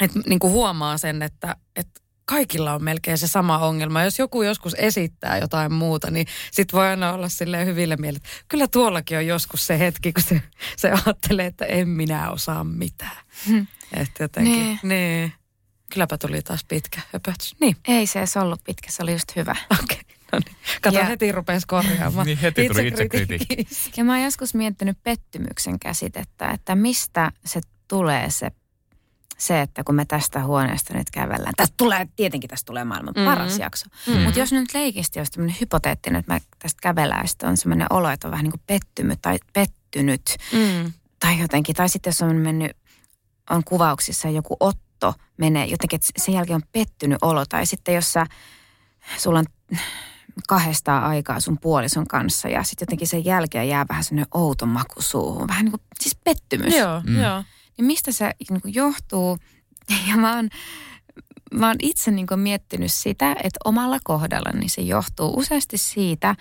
että niin kuin huomaa sen, että, että kaikilla on melkein se sama ongelma. Jos joku joskus esittää jotain muuta, niin sit voi aina olla silleen hyville mielet. Kyllä tuollakin on joskus se hetki, kun se, se ajattelee, että en minä osaa mitään. Hmm. Että jotenkin, Niin. niin. Kylläpä tuli taas pitkä höpötys. Niin, Ei se edes ollut pitkä, se oli just hyvä. okei. No niin. Kato, Ja- heti rupesi korjaamaan. Niin heti tuli Itsekritiikki. Ja mä oon joskus miettinyt pettymyksen käsitettä, että mistä se tulee se se, että kun me tästä huoneesta nyt kävellään, tästä tulee, tietenkin tästä tulee maailman Mhm. paras jakso, Mhm. mutta jos nyt leikisti olisi tämmöinen hypoteettinen, että me tästä kävellään ja sitten on semmoinen olo, että on vähän niin kuin pettynyt tai pettynyt Mm. tai jotenkin, tai sitten jos on mennyt, on kuvauksissa joku otto menee jotenkin, että sen jälkeen on pettynyt olo, tai sitten jos sä, sulla on kahdesta aikaa sun puolison kanssa ja sitten jotenkin sen jälkeen jää vähän semmoinen outo maku suuhun, vähän niin kuin siis pettymys. Joo, Mm. joo. Niin mistä se niin kuin johtuu? Ja mä oon, mä oon itse niin kuin miettinyt sitä, että omalla kohdallani se johtuu useasti siitä,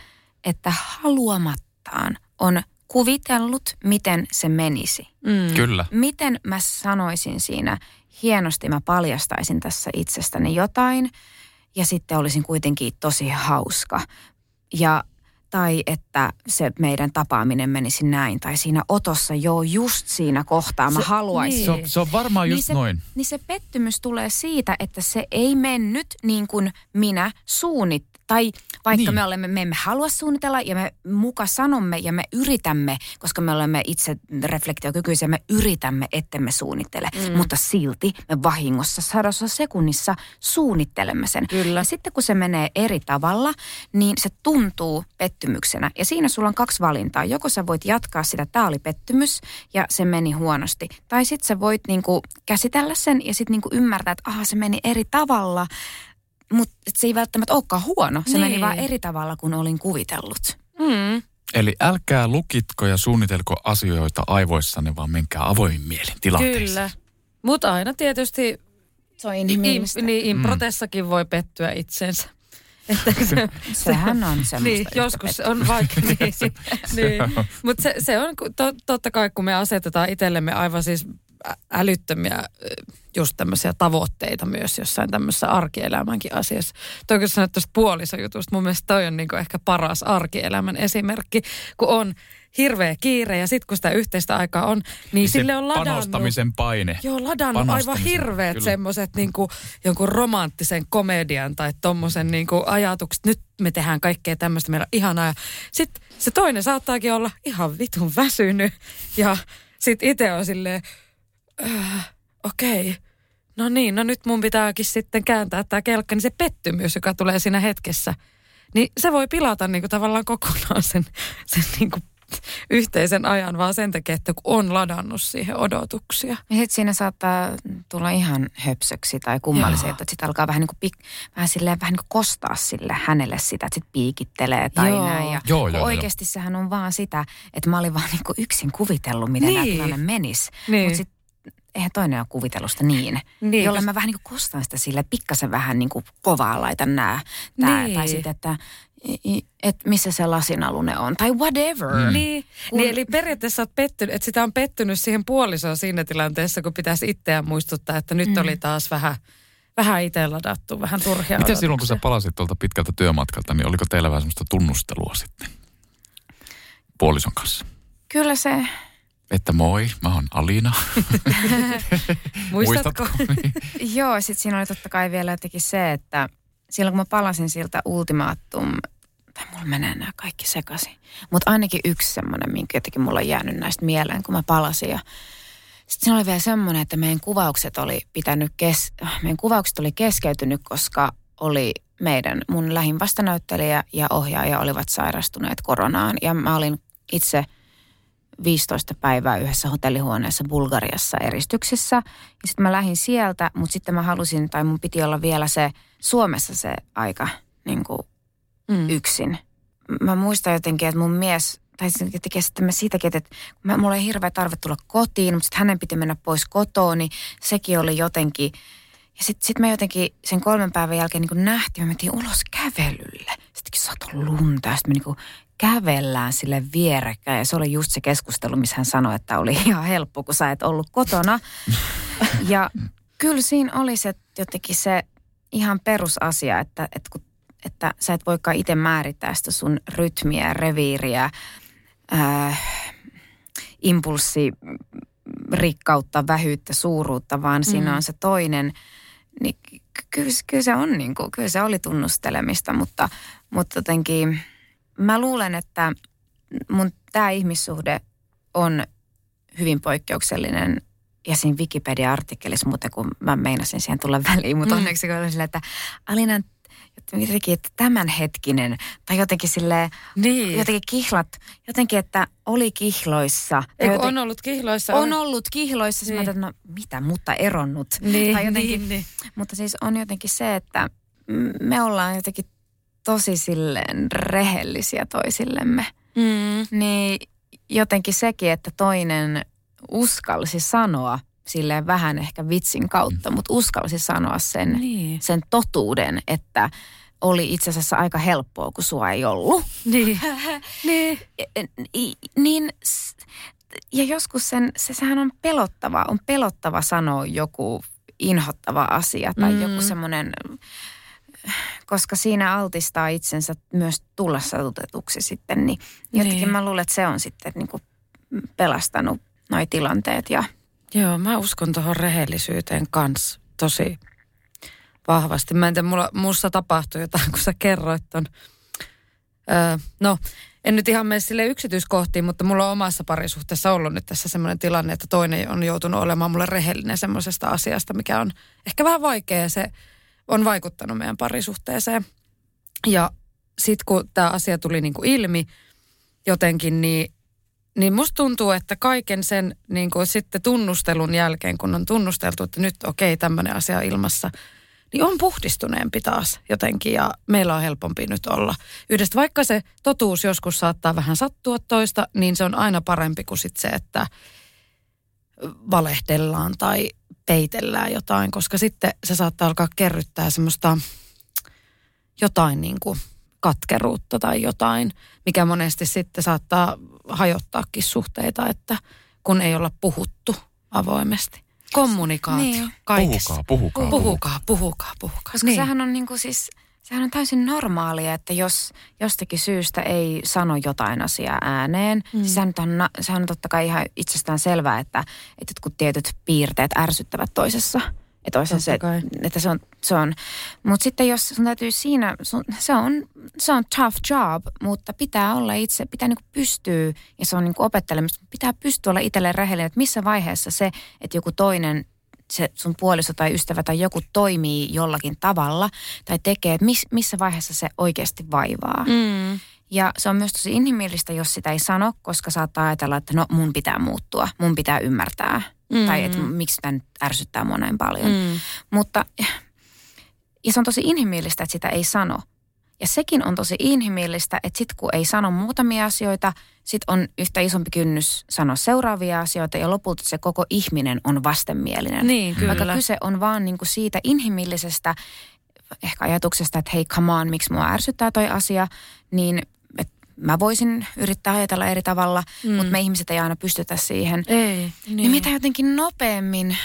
että haluamattaan on kuvitellut, miten se menisi. Mm. Kyllä. Miten mä sanoisin siinä, hienosti mä paljastaisin tässä itsestäni jotain ja sitten olisin kuitenkin tosi hauska. Ja tai että se meidän tapaaminen menisi näin. Tai siinä otossa, joo, just siinä kohtaa mä Se- haluaisin. niin. Se on, se on varmaan just niin se, noin. Niin se pettymys tulee siitä, että se ei mennyt niin kuin minä suunnit. Tai vaikka Niin. me olemme, me emme halua suunnitella ja me muka sanomme ja me yritämme, koska me olemme itse reflektiokykyisiä, me yritämme, ettemme suunnittele. Mm. Mutta silti me vahingossa sadassa sekunnissa suunnittelemme sen. Kyllä. Ja sitten kun se menee eri tavalla, niin se tuntuu pettymyksenä. Ja siinä sulla on kaksi valintaa. Joko sä voit jatkaa sitä, tämä oli pettymys ja se meni huonosti. Tai sitten sä voit niinku käsitellä sen ja sitten niinku ymmärtää, että aha, se meni eri tavalla. Mutta se ei välttämättä olekaan huono. Se Niin. meni vaan eri tavalla kuin olin kuvitellut. Mm. Eli älkää lukitko ja suunnitelko asioita aivoissanne, vaan menkää avoimin mielin tilanteeseen. Kyllä. Mutta aina tietysti Se on im, niin improtessakin voi pettyä itsensä. Että se, Sehän on semmoista niin, joskus se on vaikka. niin, niin. Mutta se, se on to, totta kai, kun me asetetaan itsellemme aivan siis älyttömiä just tämmöisiä tavoitteita myös jossain tämmöisessä arkielämänkin asiassa. Toi kun sanoit tuosta puolisojutusta, mun mielestä toi on niinku ehkä paras arkielämän esimerkki, kun on hirveä kiire ja sitten kun sitä yhteistä aikaa on, niin, Niin sille on ladannut. panostamisen paine. Joo, ladannut aivan hirveät semmoiset niinku, jonkun romanttisen komedian tai tommosen niinku ajatukset. Nyt me tehdään kaikkea tämmöistä, meillä on ihanaa. Sitten se toinen saattaakin olla ihan vitun väsynyt ja sitten itse on silleen, äh, okei, okay. no niin, no nyt mun pitääkin sitten kääntää tämä kelkka. Niin se pettymys, joka tulee siinä hetkessä, niin se voi pilata niinku tavallaan kokonaan sen, sen niinku yhteisen ajan vaan sen takia, että kun on ladannut siihen odotuksia. Ja sitten siinä saattaa tulla ihan höpsöksi tai kummallisia, että sitten alkaa vähän, niin kuin pik, vähän, silleen, vähän niin kuin kostaa sille hänelle sitä, että sitten piikittelee tai Joo. näin. Ja Joo, joo, joo. oikeasti sehän on vaan sitä, että mä olin vaan niin kuin yksin kuvitellut, miten Niin. niin. tämä tilanne menisi. Niin. Mutta sitten eihän toinen ole kuvitellusta niin. Niin, jolle koska- mä vähän niin kuin kostan sitä sille, pikkasen vähän niin kuin kovaa laitan nää. Tää, Niin. Tai sitten, että et missä se lasinalune on. Tai whatever. Mm. Niin, Kun- niin, eli periaatteessa olet pettynyt, että sitä on pettynyt siihen puolisoon siinä tilanteessa, kun pitäisi itseään muistuttaa, että nyt Mm. oli taas vähän, vähän itse ladattu, vähän turhia Miten silloin, kun sä palasit tuolta pitkältä työmatkalta, niin oliko teillä vähän semmoista tunnustelua sitten puolison kanssa? Kyllä se, Että moi, mä oon Alina. Muistatko? Niin. Joo, sitten siinä oli totta kai vielä jotenkin se, että silloin kun mä palasin siltä ultimaattum, tai mulla menee nämä kaikki sekaisin. Mutta ainakin yksi semmoinen, minkä jotenkin mulla on jäänyt näistä mieleen, kun mä palasin. Ja sitten siinä oli vielä semmoinen, että meidän kuvaukset oli pitänyt, kes, meidän kuvaukset oli keskeytynyt, koska oli meidän, mun lähin vastanäyttelijä ja ohjaaja olivat sairastuneet koronaan. Ja mä olin itse 15 päivää yhdessä hotellihuoneessa Bulgariassa eristyksissä. Ja sitten mä lähdin sieltä, mutta sitten mä halusin, tai mun piti olla vielä se Suomessa se aika niin kuin Mm. yksin. Mä muistan jotenkin, että mun mies, tai jotenkin sitten mä siitäkin, että mä, mulla ei hirveä tarve tulla kotiin, mutta sitten hänen piti mennä pois kotoa, niin sekin oli jotenkin, ja sitten sit me jotenkin sen kolmen päivän jälkeen niin nähtiin, me mentiin ulos kävelylle. Sittenkin satoi lunta ja sitten me niin kävellään sille vierekkäin. Ja se oli just se keskustelu, missä hän sanoi, että oli ihan helppo, kun sä et ollut kotona. Ja kyllä siinä oli se jotenkin se ihan perusasia, että, että, kun, että sä et voikaan itse määrittää sitä sun rytmiä, reviiriä, äh, impulssi, rikkautta, vähyyttä, suuruutta, vaan mm. siinä on se toinen. Niin ky- kyllä, kyllä se on niin kuin, kyllä se oli tunnustelemista, mutta, mutta jotenkin mä luulen, että mun tämä ihmissuhde on hyvin poikkeuksellinen ja siinä Wikipedia-artikkelissa muuten, kun mä meinasin siihen tulla väliin, mutta mm. onneksi kun silleen, että Alinan jotenkin, että tämänhetkinen, tai jotenkin sille Niin. jotenkin kihlat, jotenkin, että oli kihloissa. Eikö joten- on ollut kihloissa? on ollut kihloissa, niin. mä Niin. ajattelin, että no mitä, mutta eronnut. Niin, tai jotenkin, niin, niin. Mutta siis on jotenkin se, että me ollaan jotenkin tosi silleen rehellisiä toisillemme. Mm. Niin jotenkin sekin, että toinen uskalsi sanoa silleen vähän ehkä vitsin kautta, mutta uskalsi sanoa sen, Niin. sen totuuden, että oli itse asiassa aika helppoa, kun sua ei ollut. Niin. niin. Niin, ja joskus sen, se, sehän on pelottava, on pelottava sanoa joku inhottava asia tai Mm. mm. joku semmoinen, koska siinä altistaa itsensä myös tulla satutetuksi sitten, niin jotenkin Niin. mä luulen, että se on sitten niin kuin pelastanut noi tilanteet ja Joo, mä uskon tuohon rehellisyyteen kanssa tosi vahvasti. Mä en tiedä, mulla, musta tapahtui jotain, kun sä kerroit ton. Öö, no, en nyt ihan mene sille yksityiskohtiin, mutta mulla on omassa parisuhteessa ollut nyt tässä semmoinen tilanne, että toinen on joutunut olemaan mulle rehellinen semmoisesta asiasta, mikä on ehkä vähän vaikea se on vaikuttanut meidän parisuhteeseen. Ja sitten kun tämä asia tuli niinku ilmi jotenkin, niin niin musta tuntuu, että kaiken sen niin kuin sitten tunnustelun jälkeen, kun on tunnusteltu, että nyt okei, okay, tämmöinen asia on ilmassa, niin on puhdistuneempi taas jotenkin ja meillä on helpompi nyt olla yhdessä. Vaikka se totuus joskus saattaa vähän sattua toista, niin se on aina parempi kuin sit se, että valehdellaan tai peitellään jotain, koska sitten se saattaa alkaa kerryttää semmoista jotain niin kuin katkeruutta tai jotain, mikä monesti sitten saattaa hajottaakin suhteita, että kun ei olla puhuttu avoimesti. Kommunikaatio Niin. kaikessa. Puhukaa, puhukaa. Puhukaa, puhukaa, puhukaa. Koska niin. sehän on niin kuin siis, sehän on täysin normaalia, että jos jostakin syystä ei sano jotain asiaa ääneen, mm. siis sehän, on, sehän on totta kai ihan itsestään selvää, että, että jotkut tietyt piirteet ärsyttävät toisessa. Toisessa se, kai. että se on, se on. Mutta sitten jos sun täytyy siinä, sun, se, on, se on tough job, mutta pitää olla itse, pitää niinku pystyä, ja se on niinku opettelemista, pitää pystyä olla itselleen rehellinen, että missä vaiheessa se, että joku toinen se sun puoliso tai ystävä tai joku toimii jollakin tavalla tai tekee, että miss, missä vaiheessa se oikeasti vaivaa. Mm. Ja se on myös tosi inhimillistä, jos sitä ei sano, koska saattaa ajatella, että no mun pitää muuttua, mun pitää ymmärtää. Mm. Tai että miksi tämä nyt ärsyttää mua näin paljon. Mm. Mutta, ja se on tosi inhimillistä, että sitä ei sano. Ja sekin on tosi inhimillistä, että sit kun ei sano muutamia asioita, sit on yhtä isompi kynnys sanoa seuraavia asioita ja lopulta se koko ihminen on vastenmielinen. Niin, kyllä. Vaikka kyse on vaan niinku siitä inhimillisestä ehkä ajatuksesta, että hei come on, miksi mua ärsyttää toi asia, niin mä voisin yrittää ajatella eri tavalla, mm. mutta me ihmiset ei aina pystytä siihen. Ei. Niin. niin mitä jotenkin nopeammin,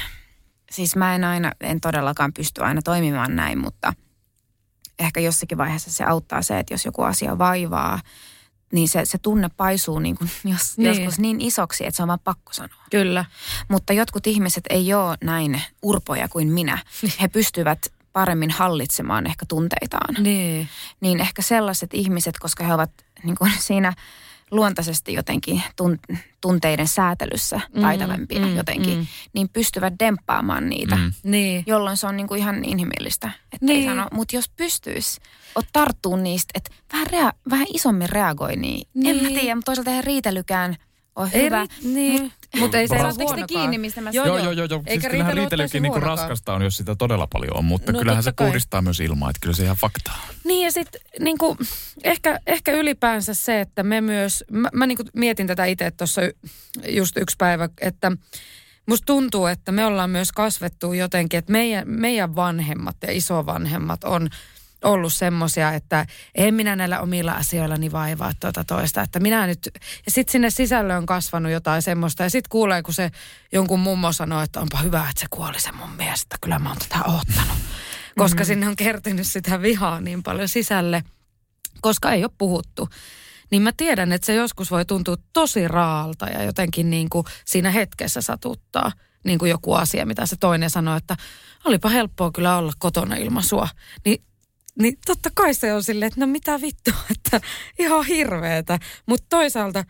siis mä en aina, en todellakaan pysty aina toimimaan näin, mutta ehkä jossakin vaiheessa se auttaa se, että jos joku asia vaivaa, niin se, se tunne paisuu niin kuin jos, Niin. niin. joskus niin isoksi, että se on vaan pakko sanoa. Kyllä. Mutta jotkut ihmiset ei ole näin urpoja kuin minä. He pystyvät paremmin hallitsemaan ehkä tunteitaan. Niin. Niin ehkä sellaiset ihmiset, koska he ovat niin kuin siinä luontaisesti jotenkin tun- tunteiden säätelyssä taitavampia mm, jotenkin, mm. niin pystyvät demppaamaan niitä, Mm. Niin. jolloin se on niin kuin ihan inhimillistä. Että Niin. ei sano, mutta jos pystyisi ot tarttuu niistä, että vähän, rea- vähän isommin reagoi, niin, niin. en mä Niin. tiedä, mutta toisaalta eihän riitelykään ole Ei hyvä. niin. Mutta ei se ole Saatteko te kiinni, mistä mä Joo, Joo, joo. joo, joo. joo. Eikä Siis kyllähän riitelykin niinku raskasta on, jos sitä todella paljon on, mutta No, kyllähän se kai. puhdistaa myös ilmaa, että kyllä se ihan faktaa. Niin ja sitten niinku, ehkä, ehkä ylipäänsä se, että me myös, mä, mä niinku mietin tätä itse tuossa just yksi päivä, että musta tuntuu, että me ollaan myös kasvettu jotenkin, että meidän, meidän vanhemmat ja isovanhemmat on ollut semmoisia, että en minä näillä omilla asioillani vaivaa tuota toista, että minä nyt, ja sitten sinne sisälle on kasvanut jotain semmoista, ja sitten kuulee, kun se jonkun mummo sanoo, että onpa hyvä, että se kuoli se mun mies, että kyllä mä oon tätä oottanut, koska mm. sinne on kertynyt sitä vihaa niin paljon sisälle, koska ei ole puhuttu. Niin mä tiedän, että se joskus voi tuntua tosi raalta ja jotenkin niin kuin siinä hetkessä satuttaa niin kuin joku asia, mitä se toinen sanoi, että olipa helppoa kyllä olla kotona ilman sua. Niin, niin totta kai se on silleen, että no mitä vittua, että ihan hirveetä. Mutta toisaalta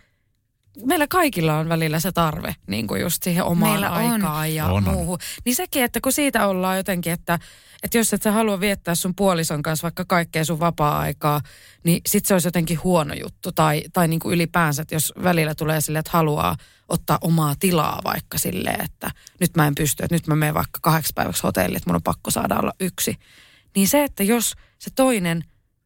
meillä kaikilla on välillä se tarve niin kuin just siihen omaan Meillä on. aikaan ja On, muuhun. Niin sekin, että kun siitä ollaan jotenkin, että, että jos et sä halua viettää sun puolison kanssa vaikka kaikkea sun vapaa-aikaa, niin sit se olisi jotenkin huono juttu. Tai, tai niin kuin ylipäänsä, että jos välillä tulee silleen, että haluaa ottaa omaa tilaa vaikka silleen, että nyt mä en pysty, että nyt mä menen vaikka kahdeksi päiväksi hotelliin, että mun on pakko saada olla yksi. Niin se, että jos se toinen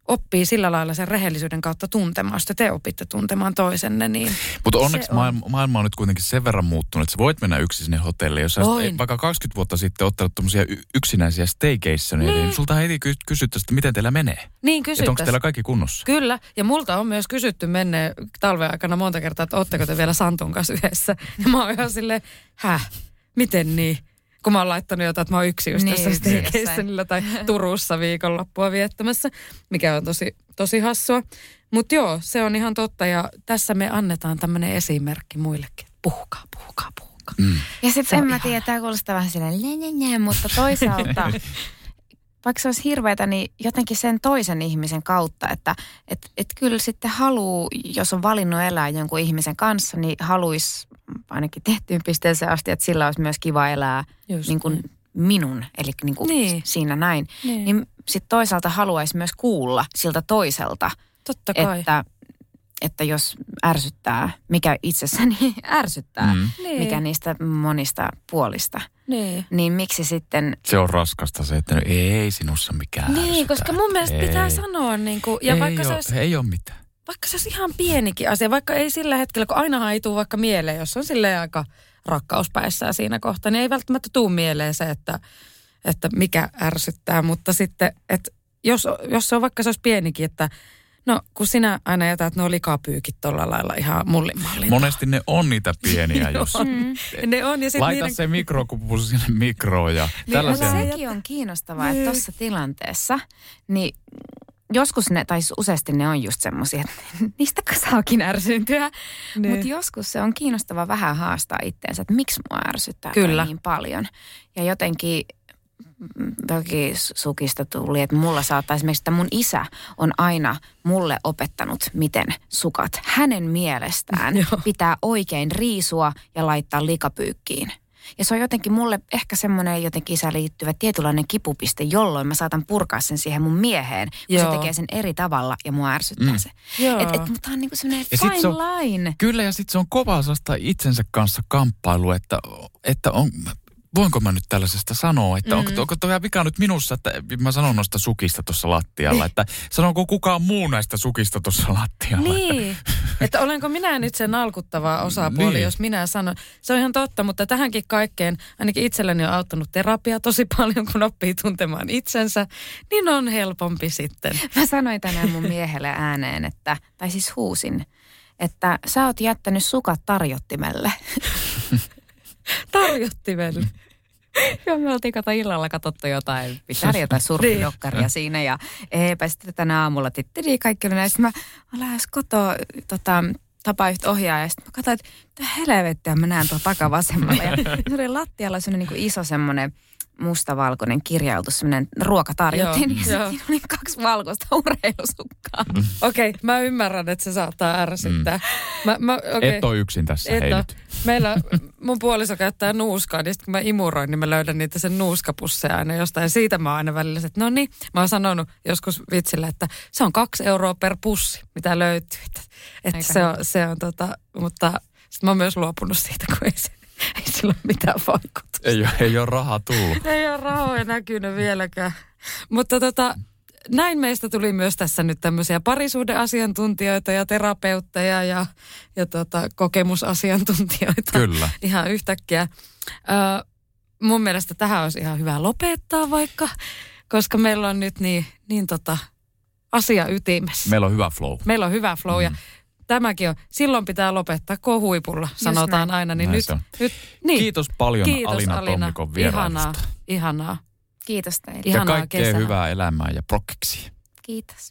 oppii sillä lailla sen rehellisyyden kautta tuntemaan, sitä te opitte tuntemaan toisenne, niin Mutta onneksi on- maailma, maailma on nyt kuitenkin sen verran muuttunut, että sä voit mennä yksin sinne hotelliin. Jos olisit vaikka 20 vuotta sitten ottanut tämmöisiä y- yksinäisiä staycationeja, niin, niin sulta heti ky- kysyttäisiin, että miten teillä menee. niin Että onko kysyttäisiin. teillä kaikki kunnossa? Kyllä, ja multa on myös kysytty menneen talven aikana monta kertaa, että ootteko te vielä Santun kanssa yhdessä. Ja mä oon ihan silleen, häh, miten niin? Kun mä oon laittanut jotain, että mä oon yksi just Niin, jossain yksi staycationilla tai Turussa viikonloppua viettämässä, mikä on tosi, tosi hassua. Mutta joo, se on ihan totta ja tässä me annetaan tämmöinen esimerkki muillekin. Puhukaa, puhukaa, puhukaa. Mm. Ja sitten en mä tiedä, tämä kuulostaa vähän silleen mutta toisaalta, vaikka se olisi hirveätä, niin jotenkin sen toisen ihmisen kautta, että et, et kyllä sitten haluu, jos on valinnut elää jonkun ihmisen kanssa, niin haluaisi ainakin tehtyyn pisteeseen asti, että sillä olisi myös kiva elää Just niin kuin minun, eli niin kuin Niin. siinä näin. Niin. Niin sitten toisaalta haluaisi myös kuulla siltä toiselta, Totta kai. että, että jos ärsyttää, mikä itsessäni ärsyttää, Mm. Niin. mikä niistä monista puolista, Niin. niin miksi sitten, Se on raskasta se, että no ei sinussa mikään Niin, ärsytä. koska mun mielestä ei. pitää sanoa, niin kuin, ja ei vaikka oo, se olisi Ei ole mitään. vaikka se olisi ihan pienikin asia, vaikka ei sillä hetkellä, kun ainahan ei tule vaikka mieleen, jos on silleen aika rakkauspäissään siinä kohtaa, niin ei välttämättä tuu mieleen se, että, että mikä ärsyttää, mutta sitten, että jos, jos se on vaikka se olisi pienikin, että no kun sinä aina jätät nuo likapyykit tuolla lailla ihan mullin mallin. Monesti ne on niitä pieniä, jos... on. Ne on ja sitten Laita niiden... se mikrokupu sinne mikroon ja Niin, tällaisia. sekin on kiinnostavaa, että Niin. tuossa tilanteessa, niin joskus ne, tai useasti ne on just semmoisia, että niistä saakin ärsyntyä. Niin. Mutta joskus se on kiinnostava vähän haastaa itteensä, että miksi mua ärsyttää Kyllä. niin paljon. Ja jotenkin mm, toki sukista tuli, että mulla saattaa esimerkiksi, että mun isä on aina mulle opettanut, miten sukat hänen mielestään Joo. pitää oikein riisua ja laittaa likapyykkiin. Ja se on jotenkin mulle ehkä semmoinen jotenkin isään liittyvä tietynlainen kipupiste, jolloin mä saatan purkaa sen siihen mun mieheen, kun Joo. se tekee sen eri tavalla ja mua ärsyttää Mm. se. Joo. Et, et, mutta on niinku semmoinen fine se on- line. Kyllä, ja sitten se on kova sellaista itsensä kanssa kamppailu, että, että on, voinko mä nyt tällaisesta sanoa, että mm. onko, onko toi vika nyt minussa, että mä sanon noista sukista tuossa lattialla, että sanonko kukaan muu näistä sukista tuossa lattialla. Että, Niin, että olenko minä nyt se nalkuttava osapuoli, Niin. niin. jos minä sanon. Se on ihan totta, mutta tähänkin kaikkeen, ainakin itselleni on auttanut terapia tosi paljon, kun oppii tuntemaan itsensä, niin on helpompi sitten. Mä sanoin tänään mun miehelle ääneen, että, tai siis huusin, että sä oot jättänyt sukat tarjottimelle. Tarjottimelle. Joo, me oltiin kato illalla katsottu jotain, pitää jotain surfidokkaria siinä ja eipä sitten tänä aamulla titteli kaikki oli näin. Sitten mä, mä lähes kotoa tota, tapaa yhtä ohjaa ja sitten mä katsoin, että mitä helvettiä mä näen tuon takavasemmalla. Ja se oli lattialla semmoinen niin iso semmoinen mustavalkoinen kirjautus, semmoinen ruokatarjotin. Joo, Ja joo. siinä oli kaksi valkoista urheilusukkaa. Okei, okay, mä ymmärrän, että se saattaa ärsyttää. Mä, mä, okay. Et ole yksin tässä, Et hei nyt. Meillä mun puoliso käyttää nuuskaa, niin sitten kun mä imuroin, niin mä löydän niitä sen nuuskapusseja aina jostain. Ja siitä mä oon aina välillä, että no niin, mä oon sanonut joskus vitsillä, että se on kaksi euroa per pussi, mitä löytyy. Että, että se on, se on tota, mutta sitten mä oon myös luopunut siitä, kun ei, se, ei sillä ole mitään vaikutusta. Ei, ei ole rahaa tullut. Ei ole rahoja näkynyt vieläkään. Mutta tota, näin meistä tuli myös tässä nyt tämmöisiä parisuhdeasiantuntijoita ja terapeutteja ja, ja tota, kokemusasiantuntijoita. Kyllä. Ihan yhtäkkiä. Ö, mun mielestä tähän olisi ihan hyvä lopettaa vaikka, koska meillä on nyt niin, niin tota, asia ytimessä. Meillä on hyvä flow. Meillä on hyvä flow ja tämäkin on, silloin pitää lopettaa kohuipulla, sanotaan näin. aina. Niin Näin nyt, nyt, niin. Kiitos paljon Kiitos Alina, Alina. Tommikon vierailusta. Ihanaa, ihanaa. Kiitos teille. Ja Ihanaa kaikkea kesää. hyvää elämää ja prokkeksi. Kiitos.